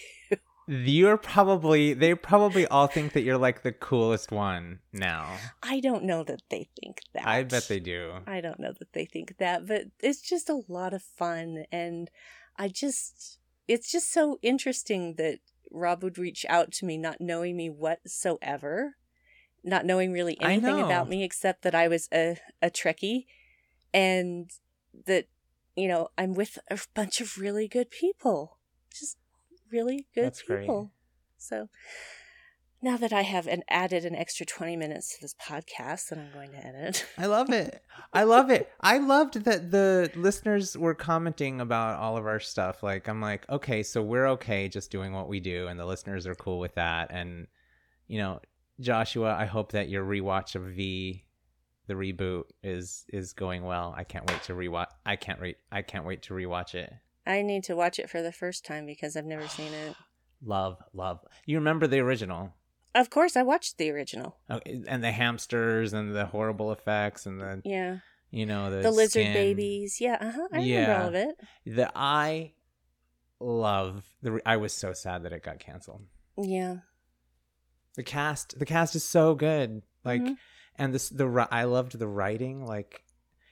You're probably they probably all think that you're like the coolest one now. I don't know that they think that. I bet they do. I don't know that they think that, but it's just a lot of fun and I just it's just so interesting that Rob would reach out to me not knowing me whatsoever, not knowing really anything about me except that I was a a Trekkie and that you know, I'm with a bunch of really good people. Just really good That's great. people. So now that I have an added an extra 20 minutes to this podcast that I'm going to edit. I love it. I love it. I loved that the listeners were commenting about all of our stuff. Like, I'm like, okay, so we're okay just doing what we do, and the listeners are cool with that. And, you know, Joshua, I hope that your rewatch of V, the reboot, is is going well. I can't wait to rewatch. I can't wait. I can't wait to rewatch it. I need to watch it for the first time because I've never seen it. Love, love. You remember the original? Of course, I watched the original. Oh, and the hamsters and the horrible effects and the Yeah. you know the The, lizard skin. babies. Yeah, uh-huh. I remember Yeah. all of it. The I love the. re- I was so sad that it got canceled. Yeah. The cast, the cast is so good. Like, Mhm. and this the I loved the writing. Like,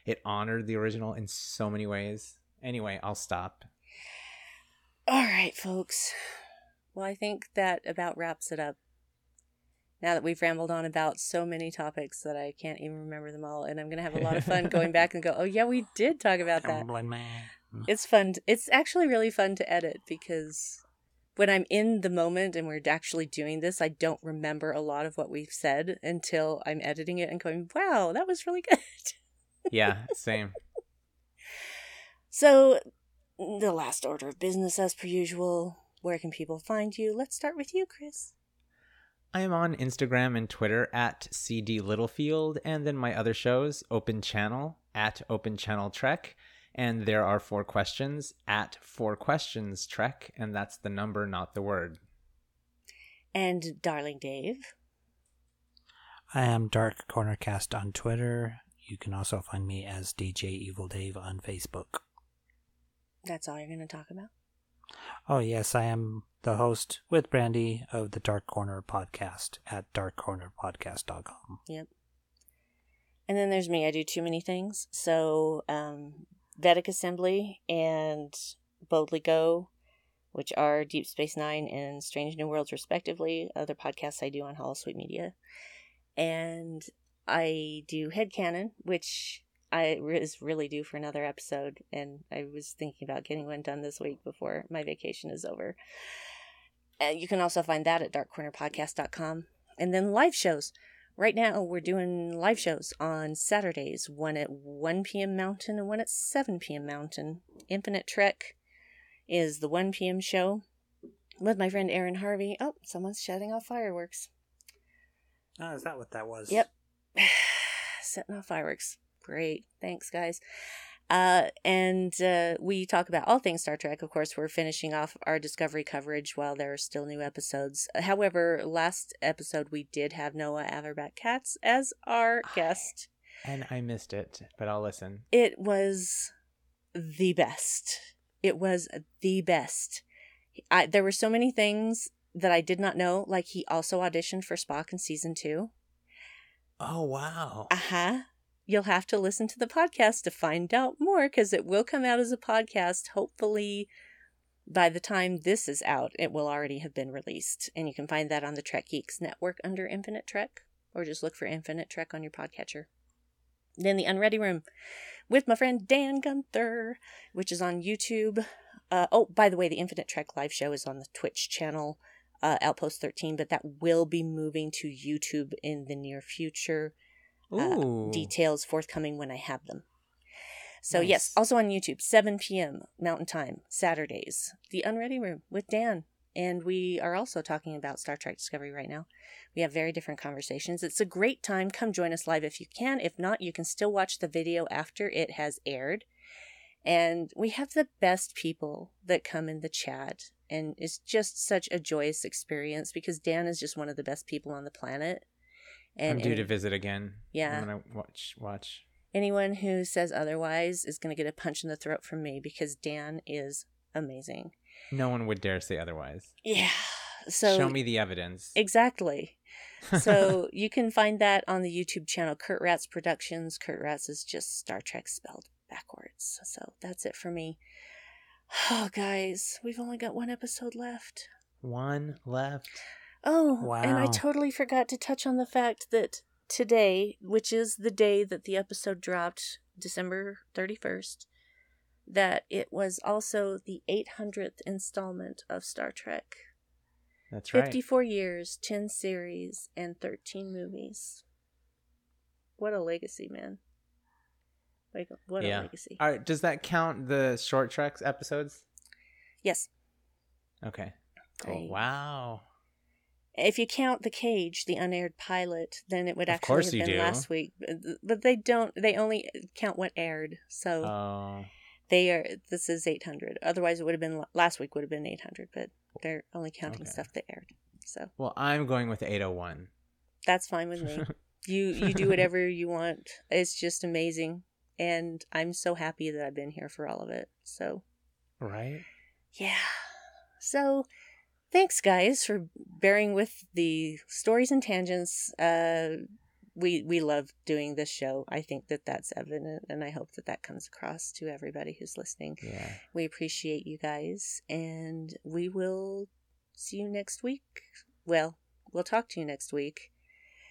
it honored the original in so many ways. Anyway, I'll stop. All right, folks. Well, I think that about wraps it up. Now that we've rambled on about so many topics that I can't even remember them all, and I'm going to have a lot of fun going back and go, oh, yeah, we did talk about that. It's fun. t- It's actually really fun to edit because when I'm in the moment and we're actually doing this, I don't remember a lot of what we've said until I'm editing it and going, wow, that was really good. Yeah, same. So, the last order of business, as per usual. Where can people find you? Let's start with you, Chris. I am on Instagram and Twitter at CD Littlefield, and then my other shows, Open Channel at Open Channel Trek, and there are four questions at Four Questions Trek, and that's the number, not the word. And Darling Dave. I am Dark Cornercast on Twitter. You can also find me as DJ Evil Dave on Facebook. That's all you're going to talk about? Oh, yes, I am the host with Brandi of the Dark Corner podcast at darkcornerpodcast.com. Yep. And then there's me. I do too many things. So, um, Vedek Assembly and Boldly Go, which are Deep Space Nine and Strange New Worlds, respectively, other podcasts I do on Holosuite Media. And I do Headcanon, which I is really due for another episode, and I was thinking about getting one done this week before my vacation is over. And you can also find that at darkcornerpodcast.com. And then live shows. Right now, we're doing live shows on Saturdays, one at 1 p.m. Mountain and one at 7 p.m. Mountain. Infinite Trek is the 1 p.m. show with my friend Aaron Harvey. Oh, someone's shutting off fireworks. Oh, is that what that was? Yep. Setting off fireworks. Great. Thanks, guys. Uh, and uh, we talk about all things Star Trek. Of course, we're finishing off our Discovery coverage while there are still new episodes. However, last episode we did have Noah Averbach-Kapp as our guest. And I missed it, but I'll listen. It was the best. It was the best. I, there were so many things that I did not know. Like he also auditioned for Spock in season two. Oh, wow. Uh huh. You'll have to listen to the podcast to find out more because it will come out as a podcast. Hopefully, by the time this is out, it will already have been released. And you can find that on the Trek Geeks Network under Infinite Trek, or just look for Infinite Trek on your podcatcher. Then the Unready Room with my friend Dan Gunther, which is on YouTube. Uh, oh, by the way, the Infinite Trek live show is on the Twitch channel, uh, Outpost 13, but that will be moving to YouTube in the near future. Uh, details forthcoming when I have them. So, Nice. yes, also on YouTube, 7 p.m. Mountain Time, Saturdays, The Unready Room with Dan. And we are also talking about Star Trek Discovery right now. We have very different conversations. It's a great time. Come join us live if you can. If not, you can still watch the video after it has aired. And we have the best people that come in the chat. And it's just such a joyous experience because Dan is just one of the best people on the planet. I'm due and- to visit again. Yeah. I'm gonna watch. Watch. Anyone who says otherwise is going to get a punch in the throat from me because Dan is amazing. No one would dare say otherwise. Yeah. So Show me the evidence. exactly. So you can find that on the YouTube channel Kert Rats Productions. Kert Rats is just Star Trek spelled backwards. So that's it for me. Oh, guys, we've only got one episode left. One left. Oh, and I totally forgot to touch on the fact that today, which is the day that the episode dropped, December 31st, that it was also the 800th installment of Star Trek. That's right. 54 years, 10 series, and 13 movies. What a legacy, man. Like, what yeah. a legacy. All right. Does that count the short treks episodes? Yes. Okay. Cool. I- Wow. If you count the cage, the unaired pilot, then it would Of actually have been do. last week. But- they don't. They only count what aired. So Oh. they are. This is eight hundred. Otherwise, it would have been last week. Would have been eight hundred. But they're only counting Okay. stuff that aired. So well, I'm going with 801. that's fine with me. you you do whatever you want. It's just amazing, and I'm so happy that I've been here for all of it. So right? yeah. So thanks guys for bearing with the stories and tangents. Uh we we love doing this show. I think that that's evident and I hope that that comes across to everybody who's listening. Yeah. We appreciate you guys and we will see you next week. Well, we'll talk to you next week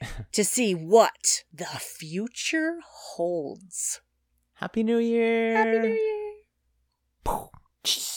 to see what the future holds. Happy New Year. Happy New Year.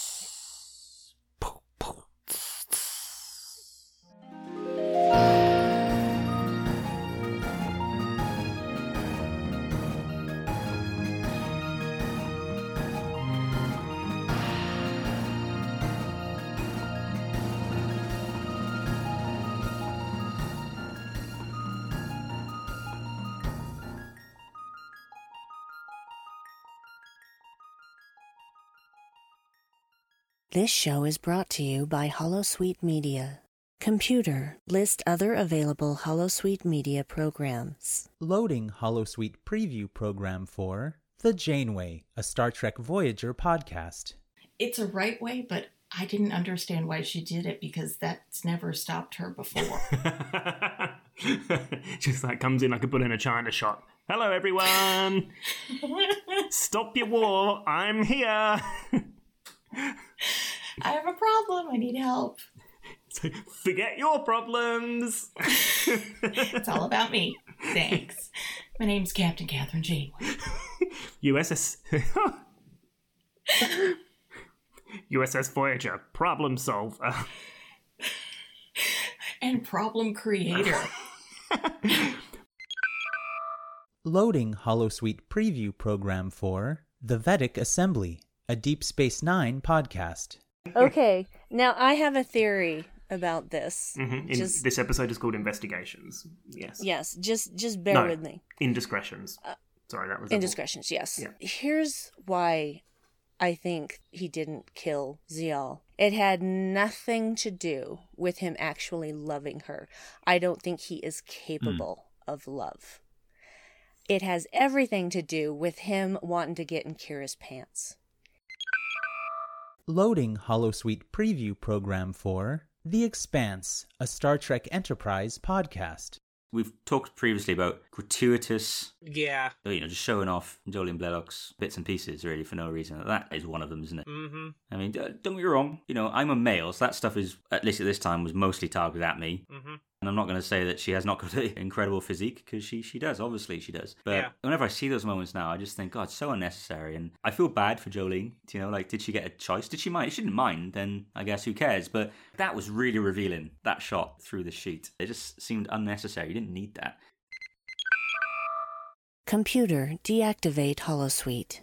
This show is brought to you by Holosuite Media. Computer, list other available Holosuite Media programs. Loading Holosuite preview program for The Janeway, a Star Trek Voyager podcast. it's a right way, but I didn't understand why she did it because that's never stopped her before. Just like comes in like a bull in a china shop. Hello, everyone. Stop your war. I'm here. I have a problem. I need help. So forget your problems. It's all about me. Thanks. My name's Captain Kathryn Janeway. USS. USS Voyager, problem solver. And problem creator. Loading Holosuite preview program for The Vedek Assembly, a Deep Space Nine podcast. Okay, now I have a theory about this. Mhm. In- Just this episode is called Investigations. Yes. yes, just just bear No. with me. Indiscretions. Sorry, that was a- Indiscretions, yes. Yeah. Here's why I think he didn't kill Ziyal. It had nothing to do with him actually loving her. I don't think he is capable of love. It has everything to do with him wanting to get in Kira's pants. Loading Holosuite preview program for The Expanse, a Star Trek Enterprise podcast. We've talked previously about gratuitous, Yeah. you know, just showing off Jolene Blalock's bits and pieces really for no reason. That is one of them, isn't it? Mm-hmm. I mean, don't get me wrong. You know, I'm a male, so that stuff is, at least at this time, was mostly targeted at me. Mm-hmm. And I'm not going to say that she has not got an incredible physique because she she does. Obviously, she does. But Yeah. whenever I see those moments now, I just think, God, it's so unnecessary. And I feel bad for Jolene. You know, like, did she get a choice? Did she mind? She didn't mind. Then I guess who cares? But that was really revealing. That shot through the sheet. It just seemed unnecessary. You didn't need that. Computer, deactivate Holosuite.